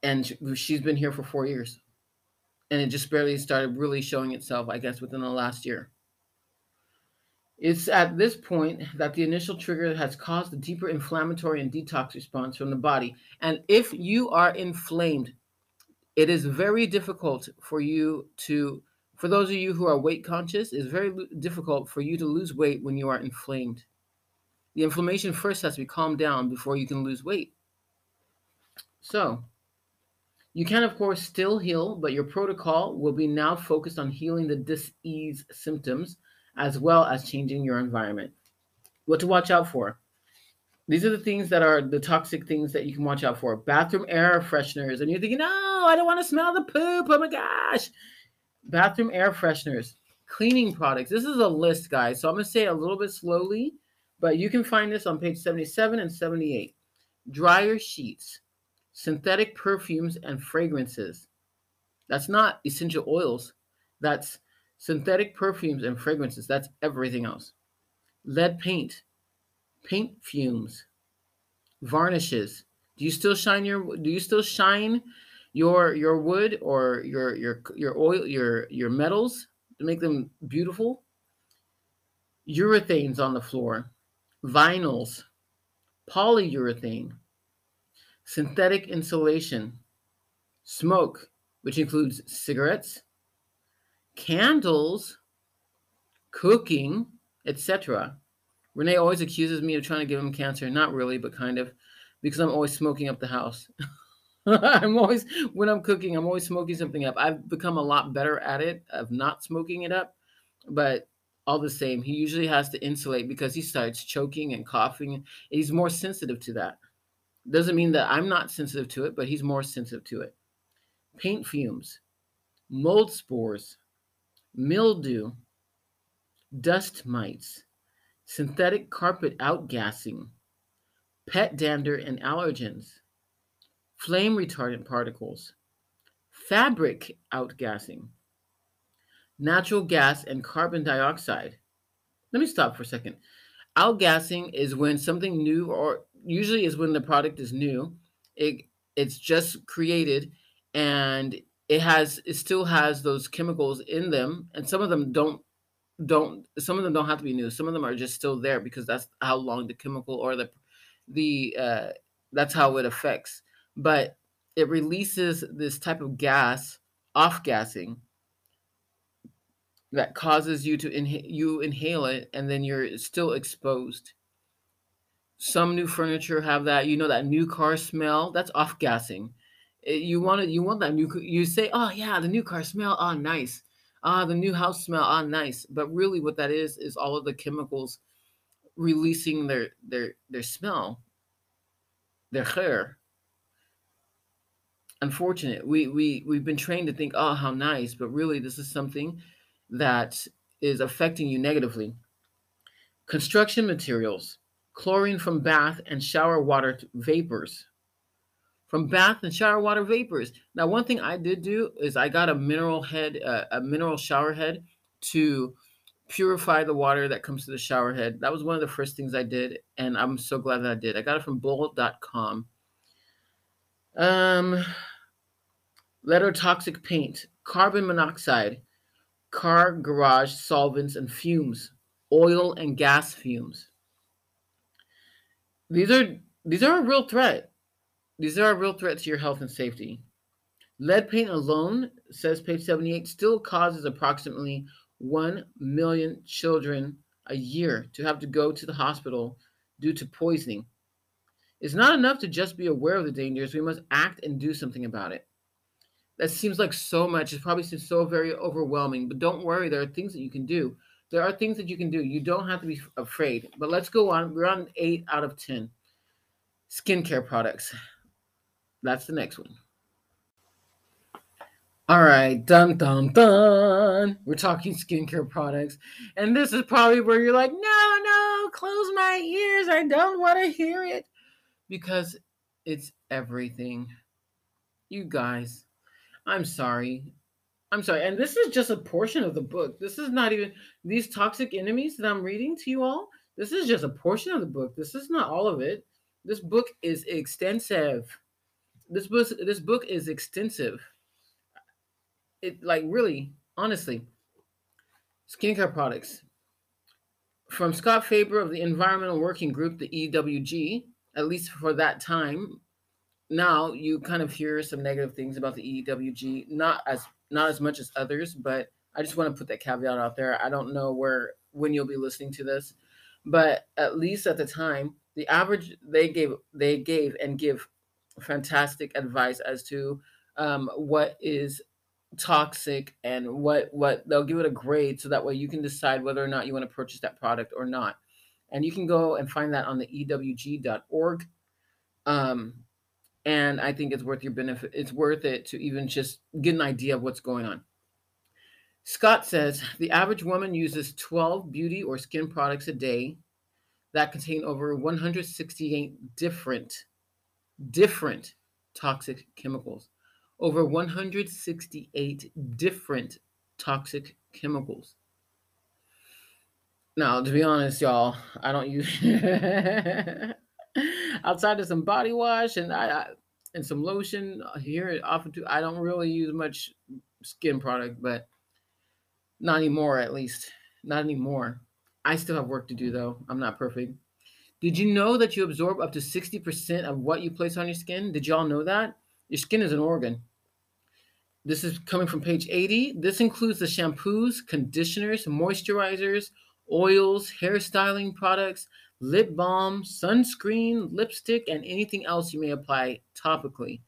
And she's been here for four years, and it just barely started really showing itself, I guess, within the last year. It's at this point that the initial trigger has caused a deeper inflammatory and detox response from the body. And if you are inflamed, it is very difficult for you to, for those of you who are weight conscious, it's very difficult for you to lose weight when you are inflamed. The inflammation first has to be calmed down before you can lose weight. So, you can, of course, still heal, but your protocol will be now focused on healing the disease symptoms as well as changing your environment. What to watch out for? these are the things that are the toxic things that you can watch out for. Bathroom air fresheners. And you're thinking, no, I don't want to smell the poop. Oh my gosh. Bathroom air fresheners, cleaning products. This is a list, guys. So I'm going to say a little bit slowly, but you can find this on page 77 and 78. Dryer sheets, synthetic perfumes and fragrances. That's not essential oils. That's synthetic perfumes and fragrances. That's everything else. Lead paint, paint fumes, varnishes. Do you still shine your do you still shine your your wood or your your your oil your your metals to make them beautiful? Urethanes on the floor, vinyls, polyurethane, synthetic insulation, smoke, which includes cigarettes, candles, cooking, etc. Renee always accuses me of trying to give him cancer. Not really, but kind of, because I'm always smoking up the house. I'm always, when I'm cooking, I'm always smoking something up. I've become a lot better at it of not smoking it up, but all the same, he usually has to insulate because he starts choking and coughing. He's more sensitive to that. Doesn't mean that I'm not sensitive to it, but he's more sensitive to it. Paint fumes, mold spores, mildew, dust mites, synthetic carpet outgassing, pet dander and allergens, flame retardant particles, fabric outgassing, natural gas and carbon dioxide. Let me stop for a second. Outgassing is when something new, or usually is when the product is new, it it's just created and it has it still has those chemicals in them and some of them don't don't some of them don't have to be new. Some of them are just still there because that's how long the chemical or the the uh that's how it affects. But it releases this type of gas off gassing that causes you to inhale you inhale it and then you're still exposed. Some new furniture have that you know that new car smell that's off gassing you want it you want that new you say oh yeah the new car smell oh nice ah, the new house smell, ah, nice. But really, what that is is all of the chemicals releasing their their their smell, their hair. Unfortunate. We we we've been trained to think, oh, how nice, but really, this is something that is affecting you negatively. Construction materials, chlorine from bath and shower water vapors from bath and shower water vapors. Now, one thing I did do is I got a mineral head, uh, a mineral shower head to purify the water that comes to the shower head. That was one of the first things I did, and I'm so glad that I did. I got it from bowl.com. Um, letter toxic paint, carbon monoxide, car garage solvents and fumes, oil and gas fumes. These are these are a real threat these are a real threat to your health and safety. Lead paint alone, says page 78, still causes approximately 1 million children a year to have to go to the hospital due to poisoning. It's not enough to just be aware of the dangers, we must act and do something about it. That seems like so much. It probably seems so very overwhelming, but don't worry, there are things that you can do. There are things that you can do. You don't have to be afraid. But let's go on. We're on 8 out of 10. Skincare products. That's the next one. All right, dun dun dun. We're talking skincare products. And this is probably where you're like, no, no, close my ears. I don't want to hear it. Because it's everything. You guys, I'm sorry. I'm sorry. And this is just a portion of the book. This is not even these toxic enemies that I'm reading to you all. This is just a portion of the book. This is not all of it. This book is extensive this book this book is extensive. It like really, honestly, skincare products from Scott Faber of the Environmental Working Group, the EWG, at least for that time. Now you kind of hear some negative things about the EWG, not as not as much as others, but I just want to put that caveat out there. I don't know where when you'll be listening to this, but at least at the time, the average they gave they gave and give fantastic advice as to um, what is toxic and what what they'll give it a grade so that way you can decide whether or not you want to purchase that product or not And you can go and find that on the ewg.org. Um, and I think it's worth your benefit. It's worth it to even just get an idea of what's going on. Scott says the average woman uses 12 beauty or skin products a day that contain over 168 different, different toxic chemicals. Over 168 different toxic chemicals. Now, to be honest, y'all, I don't use outside of some body wash and I, I and some lotion here often too. I don't really use much skin product, but not anymore, at least. Not anymore. I still have work to do, though. I'm not perfect. Did you know that you absorb up to 60% of what you place on your skin? Did y'all know that? Your skin is an organ. This is coming from page 80. This includes the shampoos, conditioners, moisturizers, oils, hairstyling products, lip balm, sunscreen, lipstick, and anything else you may apply topically.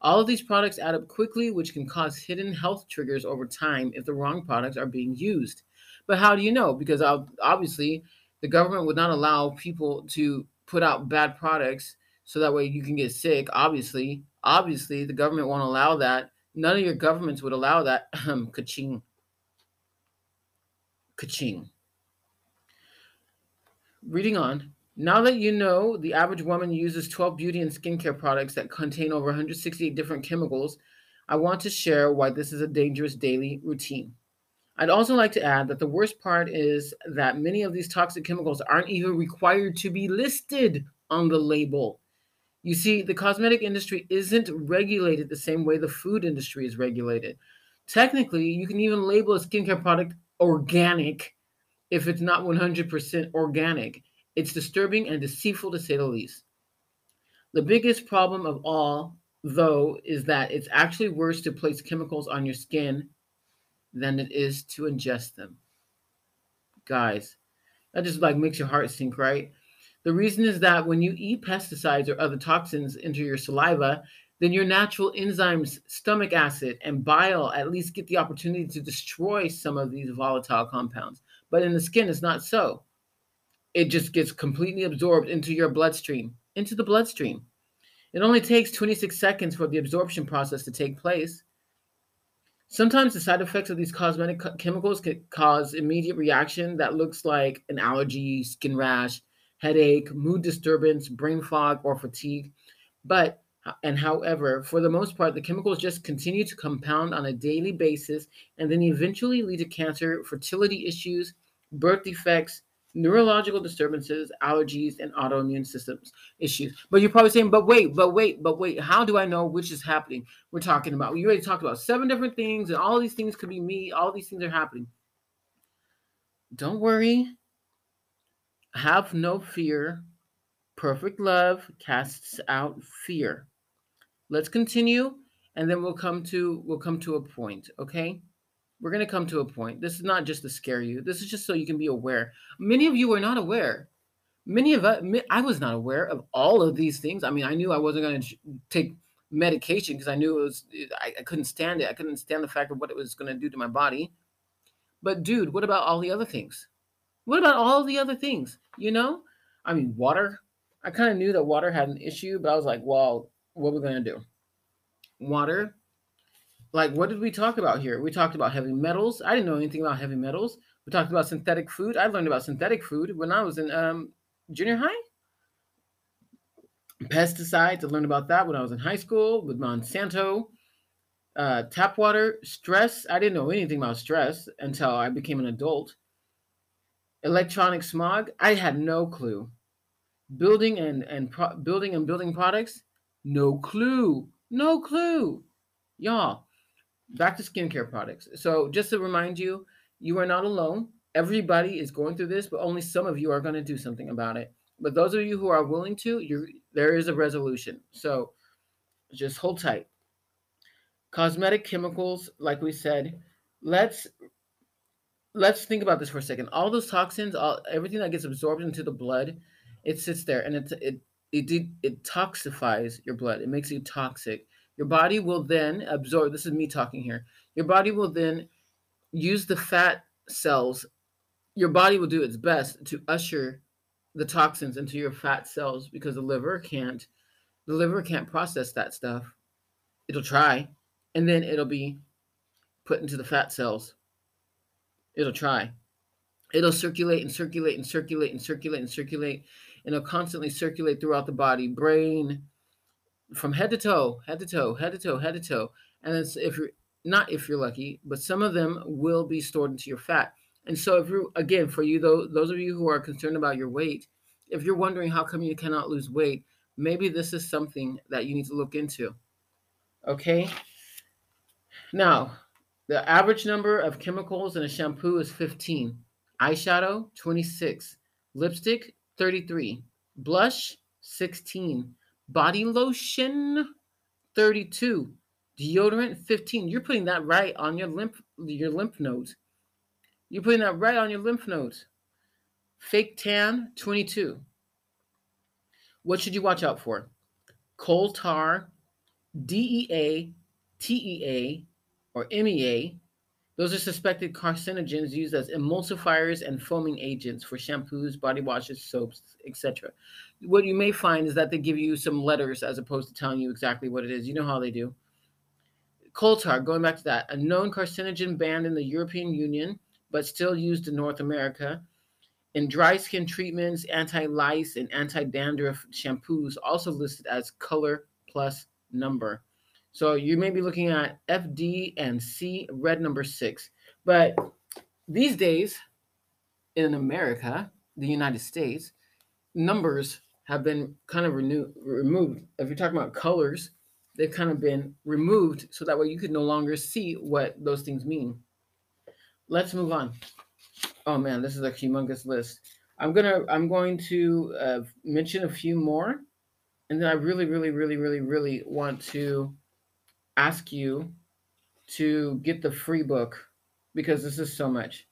All of these products add up quickly, which can cause hidden health triggers over time if the wrong products are being used. But how do you know? Because obviously, the government would not allow people to put out bad products so that way you can get sick. Obviously, obviously, the government won't allow that. None of your governments would allow that. Kaching. Kaching. Reading on. Now that you know the average woman uses 12 beauty and skincare products that contain over 168 different chemicals, I want to share why this is a dangerous daily routine. I'd also like to add that the worst part is that many of these toxic chemicals aren't even required to be listed on the label. You see, the cosmetic industry isn't regulated the same way the food industry is regulated. Technically, you can even label a skincare product organic if it's not 100% organic. It's disturbing and deceitful to say the least. The biggest problem of all, though, is that it's actually worse to place chemicals on your skin than it is to ingest them. Guys, that just like makes your heart sink, right? The reason is that when you eat pesticides or other toxins into your saliva, then your natural enzymes, stomach acid, and bile at least get the opportunity to destroy some of these volatile compounds. But in the skin, it's not so it just gets completely absorbed into your bloodstream, into the bloodstream. It only takes 26 seconds for the absorption process to take place. Sometimes the side effects of these cosmetic chemicals can cause immediate reaction that looks like an allergy, skin rash, headache, mood disturbance, brain fog, or fatigue. But and however, for the most part, the chemicals just continue to compound on a daily basis and then eventually lead to cancer, fertility issues, birth defects, neurological disturbances, allergies, and autoimmune systems issues. But you're probably saying, but wait, but wait, but wait, how do I know which is happening? We're talking about, we already talked about seven different things, and all these things could be me, all these things are happening. Don't worry. Have no fear. Perfect love casts out fear. Let's continue, and then we'll come to we'll come to a point, okay? We're going to come to a point. This is not just to scare you. This is just so you can be aware. Many of you are not aware. Many of us, I was not aware of all of these things. I mean, I knew I wasn't going to take medication because I knew it was, I, I couldn't stand it. I couldn't stand the fact of what it was going to do to my body. But, dude, what about all the other things? What about all the other things? You know, I mean, water. I kind of knew that water had an issue, but I was like, well, what are we going to do? Water like what did we talk about here? We talked about heavy metals. I didn't know anything about heavy metals. We talked about synthetic food. I learned about synthetic food when I was in um, junior high. Pesticides. I learned about that when I was in high school with Monsanto. Uh, tap water, stress. I didn't know anything about stress until I became an adult. Electronic smog. I had no clue. Building and and pro- building and building products. No clue. No clue. Y'all, back to skincare products. So just to remind you, you are not alone. Everybody is going through this, but only some of you are going to do something about it. But those of you who are willing to, you there is a resolution. So just hold tight. Cosmetic chemicals, like we said, let's let's think about this for a second. All those toxins, all everything that gets absorbed into the blood, it sits there and it it it, it toxifies your blood. It makes you toxic. Your body will then absorb, this is me talking here. Your body will then use the fat cells. Your body will do its best to usher the toxins into your fat cells because the liver can't the liver can't process that stuff. It'll try and then it'll be put into the fat cells. It'll try. It'll circulate and circulate and circulate and circulate and circulate and it'll constantly circulate throughout the body, brain, from head to toe, head to toe, head to toe, head to toe. And it's if you're not if you're lucky, but some of them will be stored into your fat. And so, if you again, for you, those, those of you who are concerned about your weight, if you're wondering how come you cannot lose weight, maybe this is something that you need to look into. Okay. Now, the average number of chemicals in a shampoo is 15, eyeshadow 26, lipstick 33, blush 16, body lotion 32, deodorant 15. You're putting that right on your lymph your lymph nodes. You're putting that right on your lymph nodes. Fake tan, 22. What should you watch out for? Coal tar, DEA, TEA, or MEA. Those are suspected carcinogens used as emulsifiers and foaming agents for shampoos, body washes, soaps, etc. What you may find is that they give you some letters as opposed to telling you exactly what it is. You know how they do. Coal tar, going back to that, a known carcinogen banned in the European Union but still used in North America. In dry skin treatments, anti lice and anti dandruff shampoos also listed as color plus number. So you may be looking at FD and C, red number six. But these days in America, the United States, numbers have been kind of renew- removed. If you're talking about colors, they've kind of been removed so that way you could no longer see what those things mean let's move on. Oh man, this is a humongous list. I'm gonna I'm going to uh, mention a few more, and then I really, really, really, really, really want to ask you to get the free book because this is so much.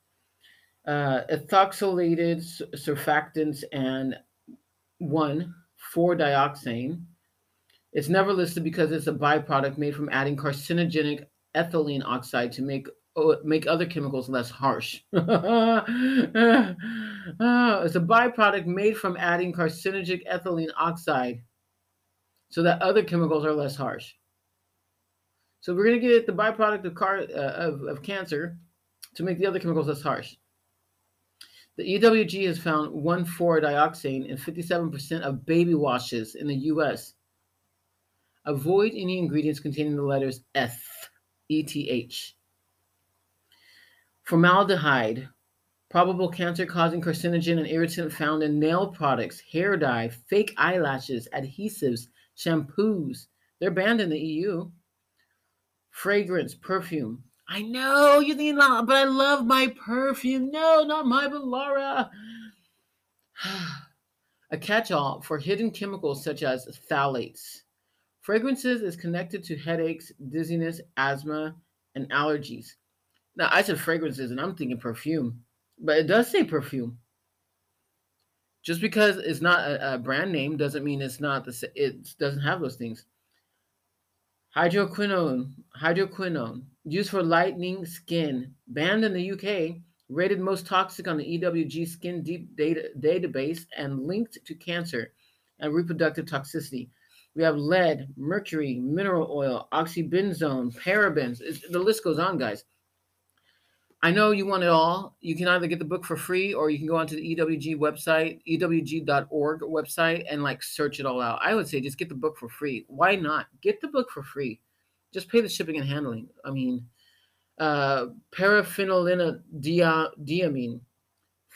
Uh, ethoxylated surfactants and one 4-dioxane. It's never listed because it's a byproduct made from adding carcinogenic ethylene oxide to make make other chemicals less harsh. Ah, it's a byproduct made from adding carcinogenic ethylene oxide so that other chemicals are less harsh. So we're going to get the byproduct of, car, uh, of, of cancer to make the other chemicals less harsh. The EWG has found 1,4-dioxane in 57% of baby washes in the U.S. Avoid any ingredients containing the letters F, ETH. Formaldehyde, probable cancer causing carcinogen and irritant found in nail products, hair dye, fake eyelashes, adhesives, shampoos. They're banned in the EU. Fragrance, perfume. I know you're thinking, but I love my perfume. No, not my, but Laura. A catch all for hidden chemicals such as phthalates. Fragrances is connected to headaches, dizziness, asthma, and allergies. Now I said fragrances, and I'm thinking perfume, but it does say perfume. Just because it's not a, a brand name doesn't mean it's not the. It doesn't have those things. Hydroquinone, hydroquinone, used for lightening skin, banned in the UK, rated most toxic on the EWG Skin Deep data, database, and linked to cancer and reproductive toxicity. We have lead, mercury, mineral oil, oxybenzone, parabens. It's, the list goes on, guys. I know you want it all. You can either get the book for free or you can go onto the EWG website, ewg.org website, and like search it all out. I would say just get the book for free. Why not? Get the book for free. Just pay the shipping and handling. I mean, uh, paraphenyldiamine,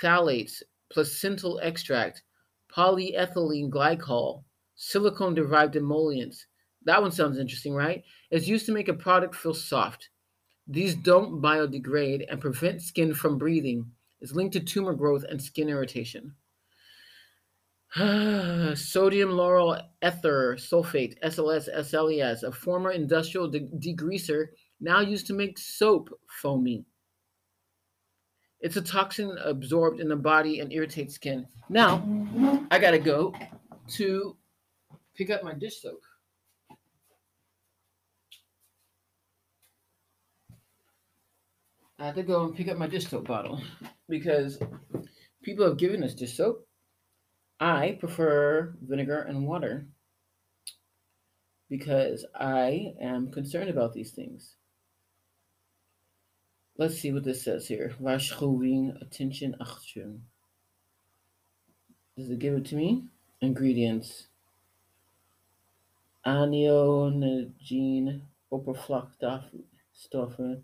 phthalates, placental extract, polyethylene glycol, silicone derived emollients. That one sounds interesting, right? It's used to make a product feel soft. These don't biodegrade and prevent skin from breathing. It's linked to tumor growth and skin irritation. Sodium lauryl ether sulfate, SLS, SLES, a former industrial de- degreaser now used to make soap foamy. It's a toxin absorbed in the body and irritates skin. Now, I gotta go to pick up my dish soap. I have to go and pick up my dish soap bottle because people have given us dish soap I prefer vinegar and water because I am concerned about these things. Let's see what this says here. Waarschuwing, attention, action. Does it give it to me? Ingredients. Anione oppervlaktestoffen.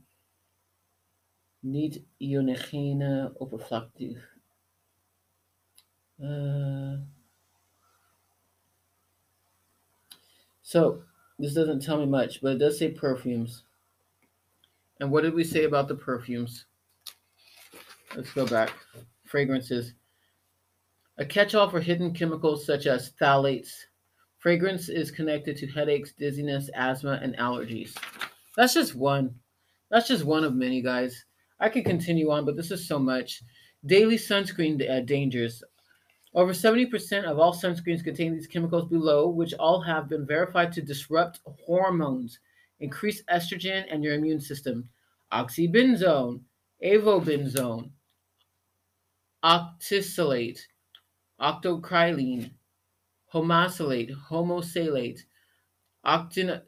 Niet ionigene oppervlakte. Uh, so this doesn't tell me much, but it does say perfumes. And what did we say about the perfumes? Let's go back. Fragrances. A catch all for hidden chemicals such as phthalates. Fragrance is connected to headaches, dizziness, asthma, and allergies. That's just one. That's just one of many, guys. I could continue on, but this is so much. Daily sunscreen uh, dangers. Over 70% of all sunscreens contain these chemicals below, which all have been verified to disrupt hormones, increase estrogen and your immune system. Oxybenzone, avobenzone, octisalate, octocrylene, homosalate, homosalate, octin,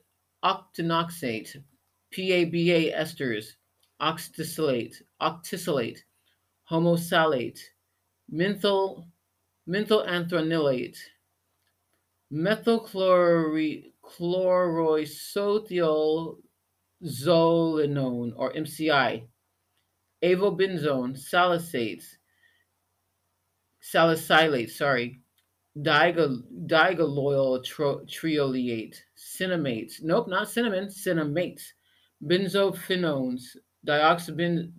octinoxate, PABA esters, oxtisalate, octisalate, homosalate, menthol, menthol mentholanthranilate, methylchloroisothiazolinone or MCI, avobenzone, salicylates, salicylate, sorry, digal, digaloyl tro, triolate, cinnamates, nope, not cinnamon, cinnamates, benzophenones, dioxybenzone,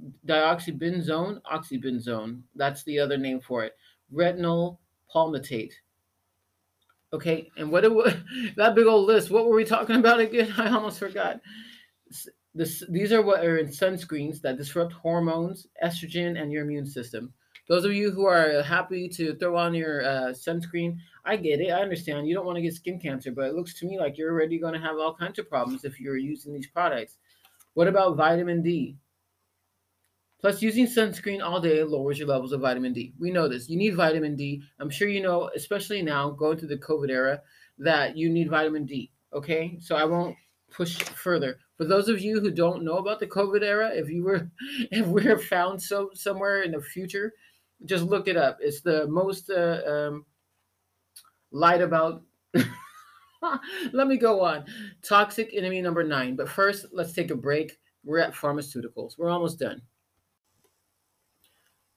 oxybenzone, that's the other name for it, retinol palmitate. Okay, and what it was, that big old list, what were we talking about again? I almost forgot. This, these are what are in sunscreens that disrupt hormones, estrogen, and your immune system. Those of you who are happy to throw on your uh, sunscreen, I get it. I understand. You don't want to get skin cancer, but it looks to me like you're already going to have all kinds of problems if you're using these products. What about vitamin D? Plus, using sunscreen all day lowers your levels of vitamin D. We know this. You need vitamin D. I'm sure you know, especially now going through the COVID era, that you need vitamin D. Okay, so I won't push further. For those of you who don't know about the COVID era, if you were, if we're found so somewhere in the future, just look it up. It's the most uh, um, lied about. Let me go on. Toxic enemy number nine. But first, let's take a break. We're at pharmaceuticals. We're almost done.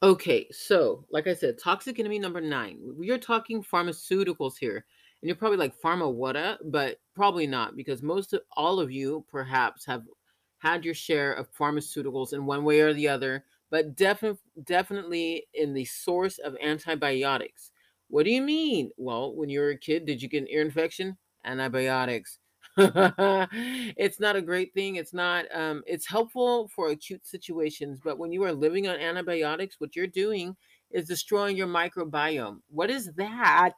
Okay, so like I said, toxic enemy number nine. We are talking pharmaceuticals here. And you're probably like, pharma what? But probably not, because most of all of you perhaps have had your share of pharmaceuticals in one way or the other but definitely definitely in the source of antibiotics. What do you mean? Well, when you were a kid, did you get an ear infection? Antibiotics. it's not a great thing. It's not. Um, it's helpful for acute situations, but when you are living on antibiotics, what you're doing is destroying your microbiome. What is that?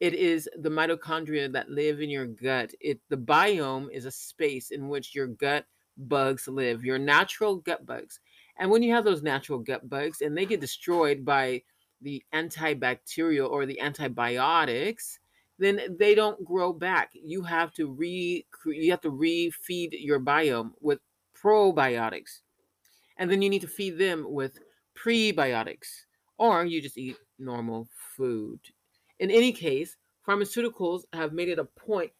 It is the mitochondria that live in your gut. It the biome is a space in which your gut bugs live, your natural gut bugs. And when you have those natural gut bugs and they get destroyed by the antibacterial or the antibiotics, then they don't grow back. You have to re you have to refeed your biome with probiotics. And then you need to feed them with prebiotics or you just eat normal food. In any case, pharmaceuticals have made it a point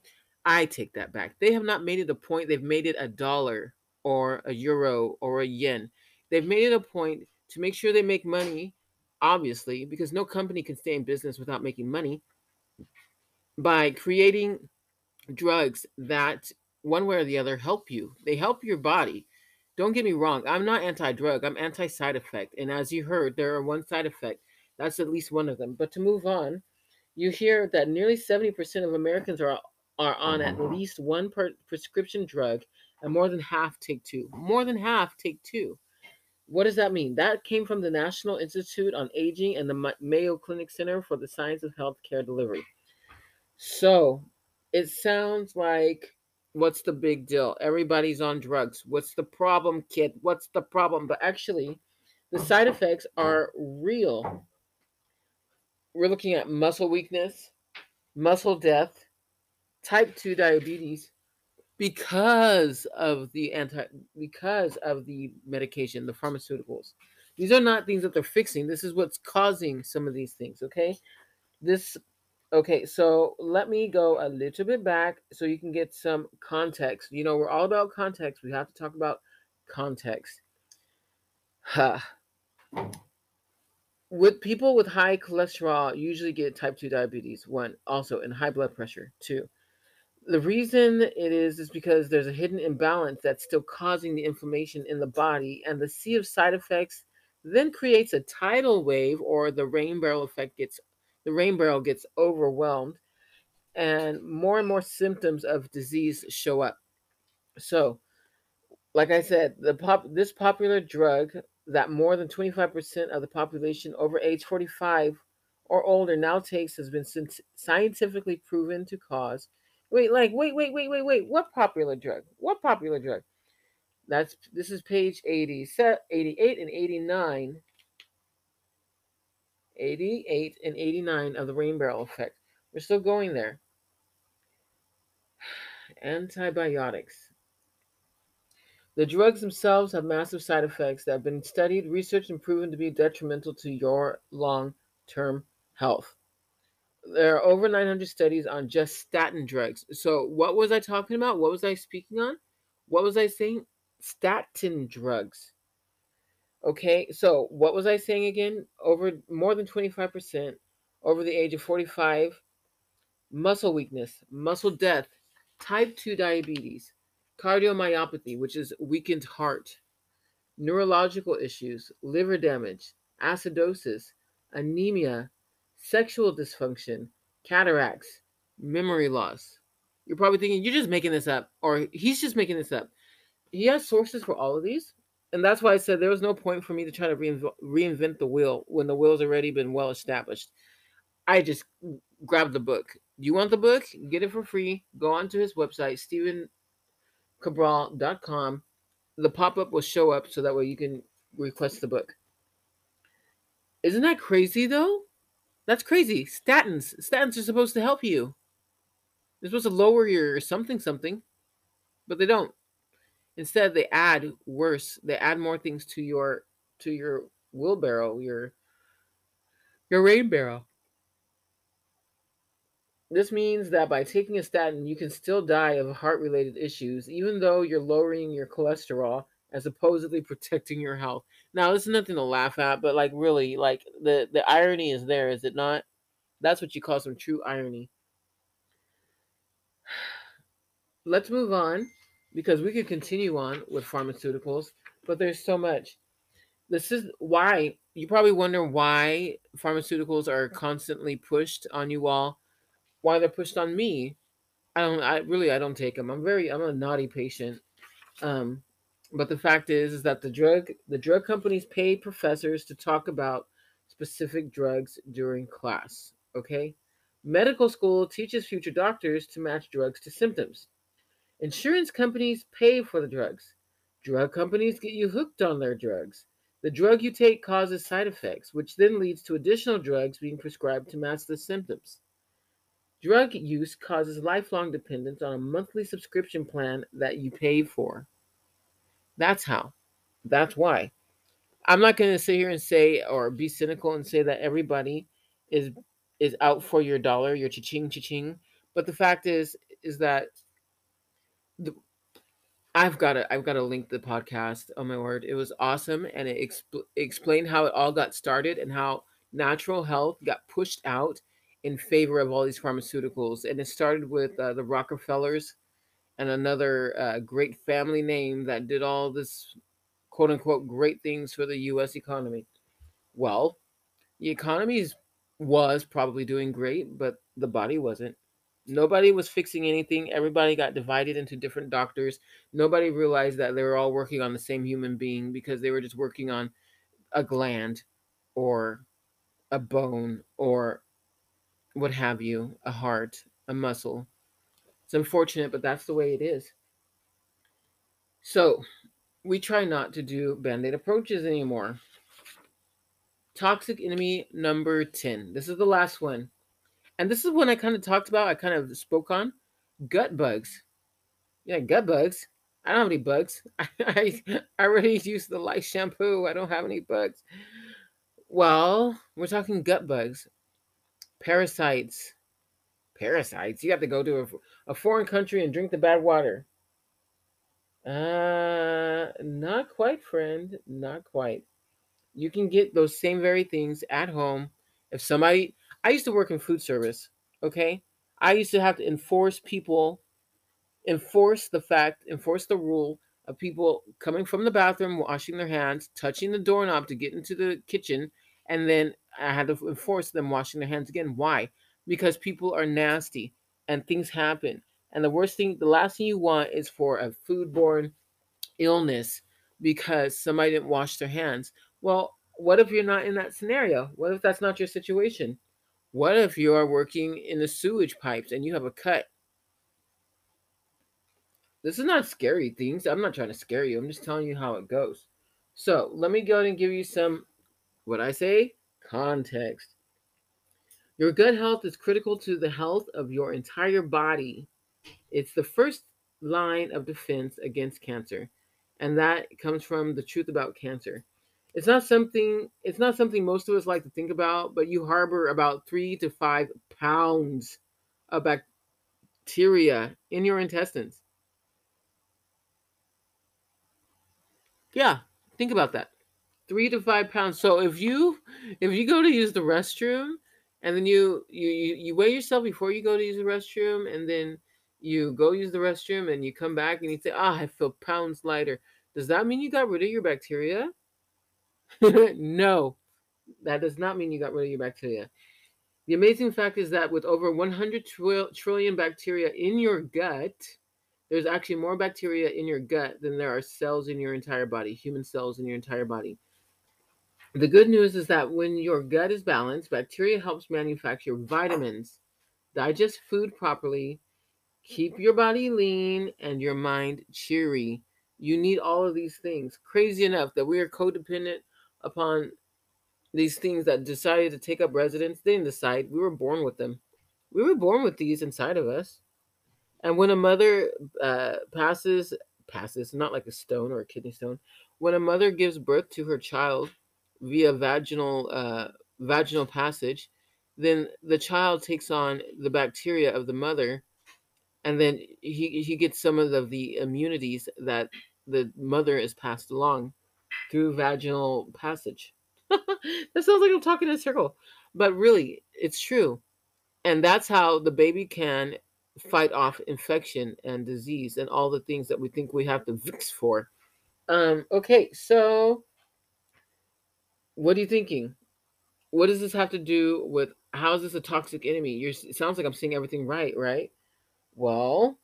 I take that back. They have not made it a point, they've made it a dollar or a euro or a yen They've made it a point to make sure they make money, obviously, because no company can stay in business without making money, by creating drugs that, one way or the other, help you. They help your body. Don't get me wrong, I'm not anti drug, I'm anti side effect. And as you heard, there are one side effect. That's at least one of them. But to move on, you hear that nearly 70% of Americans are, are on at least one per- prescription drug, and more than half take two. More than half take two. What does that mean? That came from the National Institute on Aging and the Mayo Clinic Center for the Science of Healthcare Delivery. So it sounds like what's the big deal? Everybody's on drugs. What's the problem, kid? What's the problem? But actually, the side effects are real. we're looking at muscle weakness, muscle death, type 2 diabetes because of the anti because of the medication, the pharmaceuticals. These are not things that they're fixing. This is what's causing some of these things, okay? This okay, so let me go a little bit back so you can get some context. You know, we're all about context. We have to talk about context. Huh. With people with high cholesterol usually get type 2 diabetes, one, also, and high blood pressure, two. The reason it is is because there's a hidden imbalance that's still causing the inflammation in the body, and the sea of side effects then creates a tidal wave or the rain barrel effect gets the rain barrel gets overwhelmed and more and more symptoms of disease show up. So, like I said, the pop this popular drug that more than 25% of the population over age 45 or older now takes has been scientifically proven to cause wait like wait wait wait wait wait what popular drug what popular drug that's this is page 80, 88 and 89. 88 and 89 of the rain barrel effect. We're still going there. Antibiotics. The drugs themselves have massive side effects that have been studied, researched, and proven to be detrimental to your long term health. There are over 900 studies on just statin drugs. So, what was I talking about? What was I speaking on? What was I saying? statin drugs. Okay, so what was I saying again? Over more than 25% over the age of 45, muscle weakness, muscle death, type 2 diabetes, cardiomyopathy, which is weakened heart, neurological issues, liver damage, acidosis, anemia, sexual dysfunction, cataracts, memory loss. You're probably thinking, you're just making this up, or he's just making this up he has sources for all of these, and that's why I said there was no point for me to try to reinvent, reinvent the wheel when the wheel's already been well established. I just grabbed the book. You want the book? Get it for free. Go onto his website, stephencabral.com. The pop up will show up so that way you can request the book. Isn't that crazy though? That's crazy. Statins. Statins are supposed to help you. They're supposed to lower your something something, but they don't. Instead, they add worse. They add more things to your to your wheelbarrow, your your rain barrel. This means that by taking a statin, you can still die of heart related issues, even though you're lowering your cholesterol and supposedly protecting your health. Now, this is nothing to laugh at, but like really, like the, the irony is there, is it not? That's what you call some true irony. Let's move on because we could continue on with pharmaceuticals, but there's so much. This is why you probably wonder why pharmaceuticals are constantly pushed on you all, why they're pushed on me. I don't. I really I don't take them. I'm very. I'm a naughty patient. Um, but the fact is, is that the drug the drug companies pay professors to talk about specific drugs during class. Okay, medical school teaches future doctors to match drugs to symptoms. Insurance companies pay for the drugs. Drug companies get you hooked on their drugs. The drug you take causes side effects, which then leads to additional drugs being prescribed to mask the symptoms. Drug use causes lifelong dependence on a monthly subscription plan that you pay for. That's how. That's why. I'm not going to sit here and say or be cynical and say that everybody is is out for your dollar, your cha-ching cha-ching, but the fact is is that the, I've got to I've got to link the podcast. Oh my word, it was awesome, and it exp- explained how it all got started and how natural health got pushed out in favor of all these pharmaceuticals. And it started with uh, the Rockefellers and another uh, great family name that did all this quote unquote great things for the U.S. economy. Well, the economy was probably doing great, but the body wasn't. Nobody was fixing anything. Everybody got divided into different doctors. Nobody realized that they were all working on the same human being because they were just working on a gland or a bone or what have you, a heart, a muscle. It's unfortunate, but that's the way it is. So, we try not to do band aid approaches anymore. Toxic enemy number 10. This is the last one. And this is one I kind of talked about, I kind of spoke on gut bugs. Yeah, gut bugs. I don't have any bugs. I, I, I already used the light shampoo. I don't have any bugs. Well, we're talking gut bugs, parasites. Parasites? You have to go to a, a foreign country and drink the bad water. Uh, not quite, friend. Not quite. You can get those same very things at home. If somebody, I used to work in food service, okay? I used to have to enforce people, enforce the fact, enforce the rule of people coming from the bathroom, washing their hands, touching the doorknob to get into the kitchen, and then I had to enforce them washing their hands again. Why? Because people are nasty and things happen. And the worst thing, the last thing you want is for a foodborne illness because somebody didn't wash their hands. Well, what if you're not in that scenario? What if that's not your situation? What if you are working in the sewage pipes and you have a cut? This is not scary things. I'm not trying to scare you. I'm just telling you how it goes. So let me go and give you some, what I say, context. Your gut health is critical to the health of your entire body. It's the first line of defense against cancer, and that comes from the truth about cancer. It's not something it's not something most of us like to think about, but you harbor about 3 to 5 pounds of bacteria in your intestines. Yeah, think about that. 3 to 5 pounds. So if you if you go to use the restroom and then you you you weigh yourself before you go to use the restroom and then you go use the restroom and you come back and you say, "Ah, I feel pounds lighter." Does that mean you got rid of your bacteria? no, that does not mean you got rid of your bacteria. The amazing fact is that with over 100 trillion bacteria in your gut, there's actually more bacteria in your gut than there are cells in your entire body, human cells in your entire body. The good news is that when your gut is balanced, bacteria helps manufacture vitamins, digest food properly, keep your body lean, and your mind cheery. You need all of these things. Crazy enough that we are codependent upon these things that decided to take up residence. They didn't decide. We were born with them. We were born with these inside of us. And when a mother uh, passes, passes, not like a stone or a kidney stone, when a mother gives birth to her child via vaginal uh, vaginal passage, then the child takes on the bacteria of the mother, and then he he gets some of the, the immunities that the mother is passed along through vaginal passage. that sounds like I'm talking in a circle, but really, it's true. And that's how the baby can fight off infection and disease and all the things that we think we have to fix for. Um, okay, so what are you thinking? What does this have to do with how is this a toxic enemy? You're, it sounds like I'm seeing everything right, right? Well,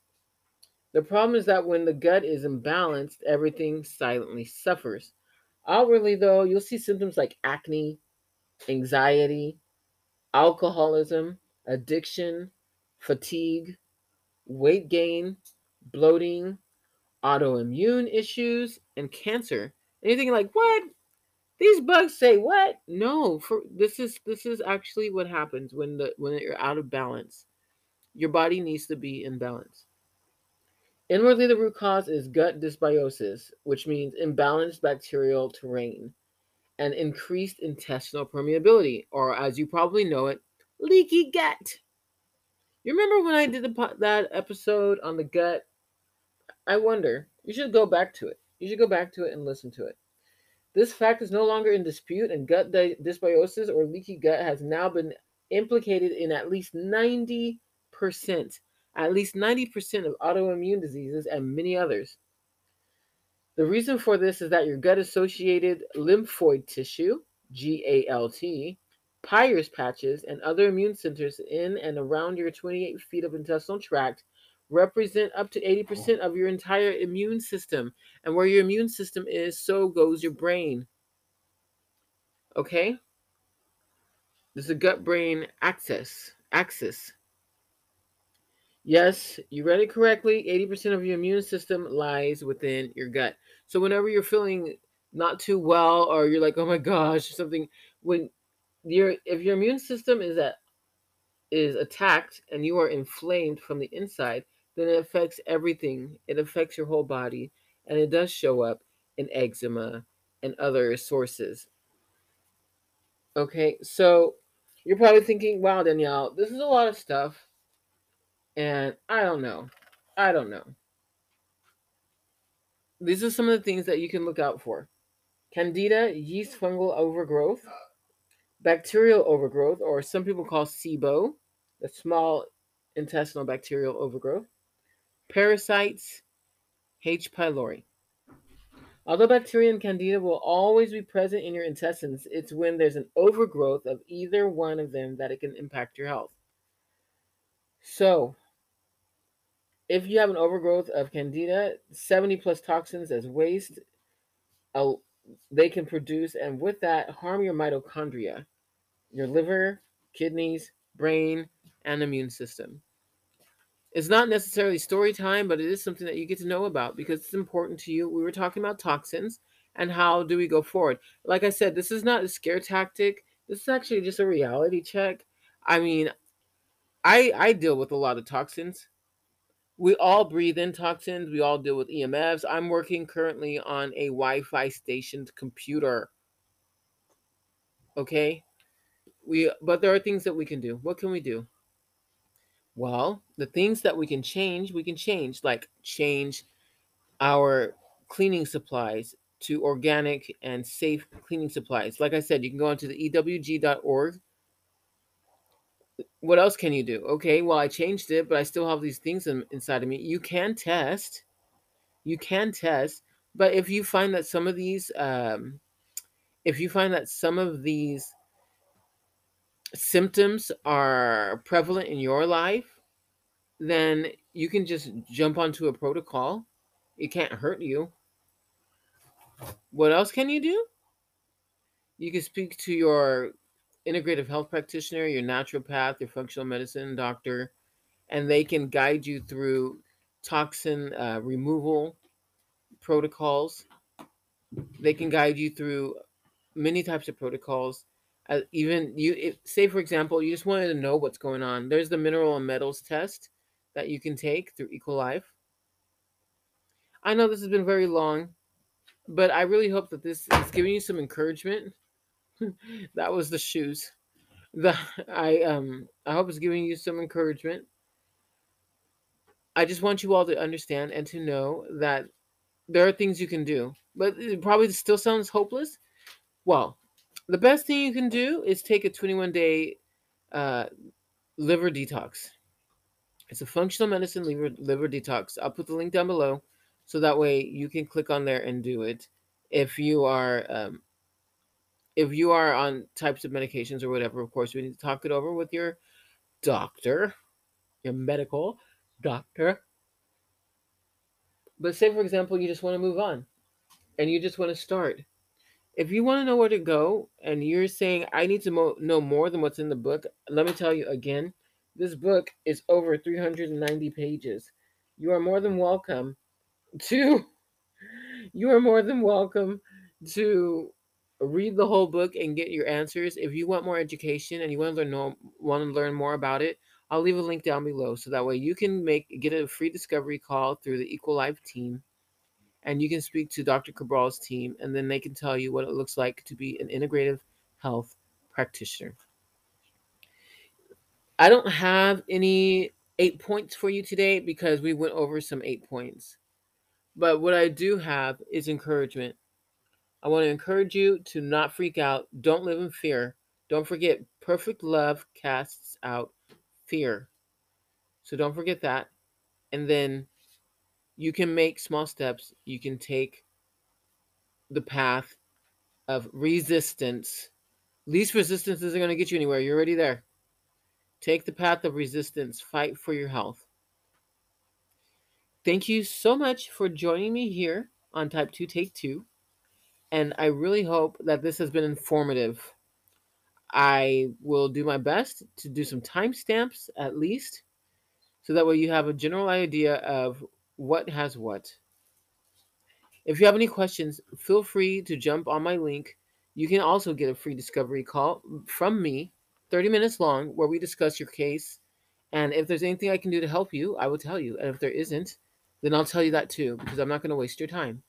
the problem is that when the gut is imbalanced, everything silently suffers. Outwardly, though, you'll see symptoms like acne, anxiety, alcoholism, addiction, fatigue, weight gain, bloating, autoimmune issues, and cancer. Anything like what? These bugs say what? No, for this is this is actually what happens when the when you're out of balance. Your body needs to be in balance. Inwardly, the root cause is gut dysbiosis, which means imbalanced bacterial terrain and increased intestinal permeability, or as you probably know it, leaky gut. You remember when I did the, that episode on the gut? I wonder. You should go back to it. You should go back to it and listen to it. This fact is no longer in dispute, and gut dysbiosis or leaky gut has now been implicated in at least 90% at least 90% of autoimmune diseases and many others. The reason for this is that your gut associated lymphoid tissue, GALT, Peyer's patches, and other immune centers in and around your 28 feet of intestinal tract represent up to 80% of your entire immune system. And where your immune system is, so goes your brain. Okay? There's a gut brain axis. Axis. Yes, you read it correctly. 80% of your immune system lies within your gut. So whenever you're feeling not too well or you're like, oh my gosh, something, when your if your immune system is at is attacked and you are inflamed from the inside, then it affects everything. It affects your whole body, and it does show up in eczema and other sources. Okay, so you're probably thinking, wow, Danielle, this is a lot of stuff. And I don't know. I don't know. These are some of the things that you can look out for Candida, yeast fungal overgrowth, bacterial overgrowth, or some people call SIBO, the small intestinal bacterial overgrowth, parasites, H. pylori. Although bacteria and candida will always be present in your intestines, it's when there's an overgrowth of either one of them that it can impact your health. So, if you have an overgrowth of candida, 70 plus toxins as waste, uh, they can produce, and with that, harm your mitochondria, your liver, kidneys, brain, and immune system. It's not necessarily story time, but it is something that you get to know about because it's important to you. We were talking about toxins and how do we go forward. Like I said, this is not a scare tactic. This is actually just a reality check. I mean, I I deal with a lot of toxins. We all breathe in toxins. We all deal with EMFs. I'm working currently on a Wi-Fi stationed computer. Okay? We but there are things that we can do. What can we do? Well, the things that we can change, we can change, like change our cleaning supplies to organic and safe cleaning supplies. Like I said, you can go onto the ewg.org. What else can you do? Okay, well, I changed it, but I still have these things in, inside of me. You can test. You can test. But if you find that some of these, um, if you find that some of these symptoms are prevalent in your life, then you can just jump onto a protocol. It can't hurt you. What else can you do? You can speak to your integrative health practitioner, your naturopath, your functional medicine doctor, and they can guide you through toxin uh, removal protocols. They can guide you through many types of protocols. Uh, even you if, say for example you just wanted to know what's going on. There's the mineral and metals test that you can take through Equilife i know this has been very long but i really hope that this is giving you some encouragement that was the shoes the i um i hope it's giving you some encouragement i just want you all to understand and to know that there are things you can do but it probably still sounds hopeless well the best thing you can do is take a 21 day uh, liver detox. It's a functional medicine liver, liver detox. I'll put the link down below so that way you can click on there and do it. If you are um, if you are on types of medications or whatever, of course, we need to talk it over with your doctor, your medical doctor. But say, for example, you just want to move on and you just want to start if you want to know where to go and you're saying i need to mo- know more than what's in the book let me tell you again this book is over 390 pages you are more than welcome to you are more than welcome to read the whole book and get your answers if you want more education and you want to learn want to learn more about it i'll leave a link down below so that way you can make get a free discovery call through the Equilife team and you can speak to Dr. Cabral's team, and then they can tell you what it looks like to be an integrative health practitioner. I don't have any eight points for you today because we went over some eight points. But what I do have is encouragement. I want to encourage you to not freak out. Don't live in fear. Don't forget, perfect love casts out fear. So don't forget that. And then you can make small steps. You can take the path of resistance. Least resistance isn't going to get you anywhere. You're already there. Take the path of resistance. Fight for your health. Thank you so much for joining me here on Type 2 Take 2. And I really hope that this has been informative. I will do my best to do some timestamps at least, so that way you have a general idea of what has what. If you have any questions, feel free to jump on my link You can also get a free discovery call from me, 30 minutes long, where we discuss your case. And if there's anything I can do to help you, I will tell you. And if there isn't, then I'll tell you that too, because I'm not going to waste your time.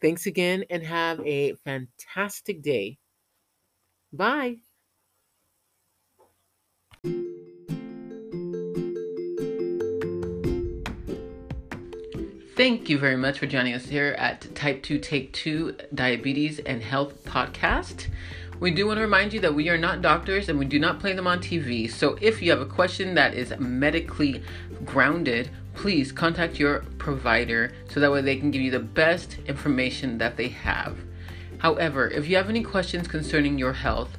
Thanks again and have a fantastic day. Bye. Thank you very much for joining us here at Type 2 Take 2 Diabetes and Health Podcast. We do want to remind you that we are not doctors and we do not play them on TV. So if you have a question that is medically grounded, please contact your provider so that way they can give you the best information that they have. However, if you have any questions concerning your health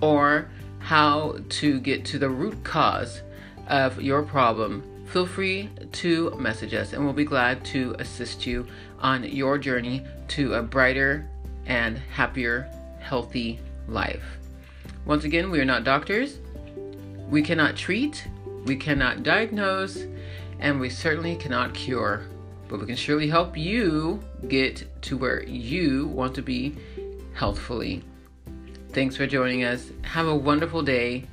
or how to get to the root cause of your problem, feel free to message us and we'll be glad to assist you on your journey to a brighter and happier, healthy life. Once again, we are not doctors. We cannot treat, we cannot diagnose, and we certainly cannot cure. But we can surely help you get to where you want to be healthfully. Thanks for joining us. Have a wonderful day.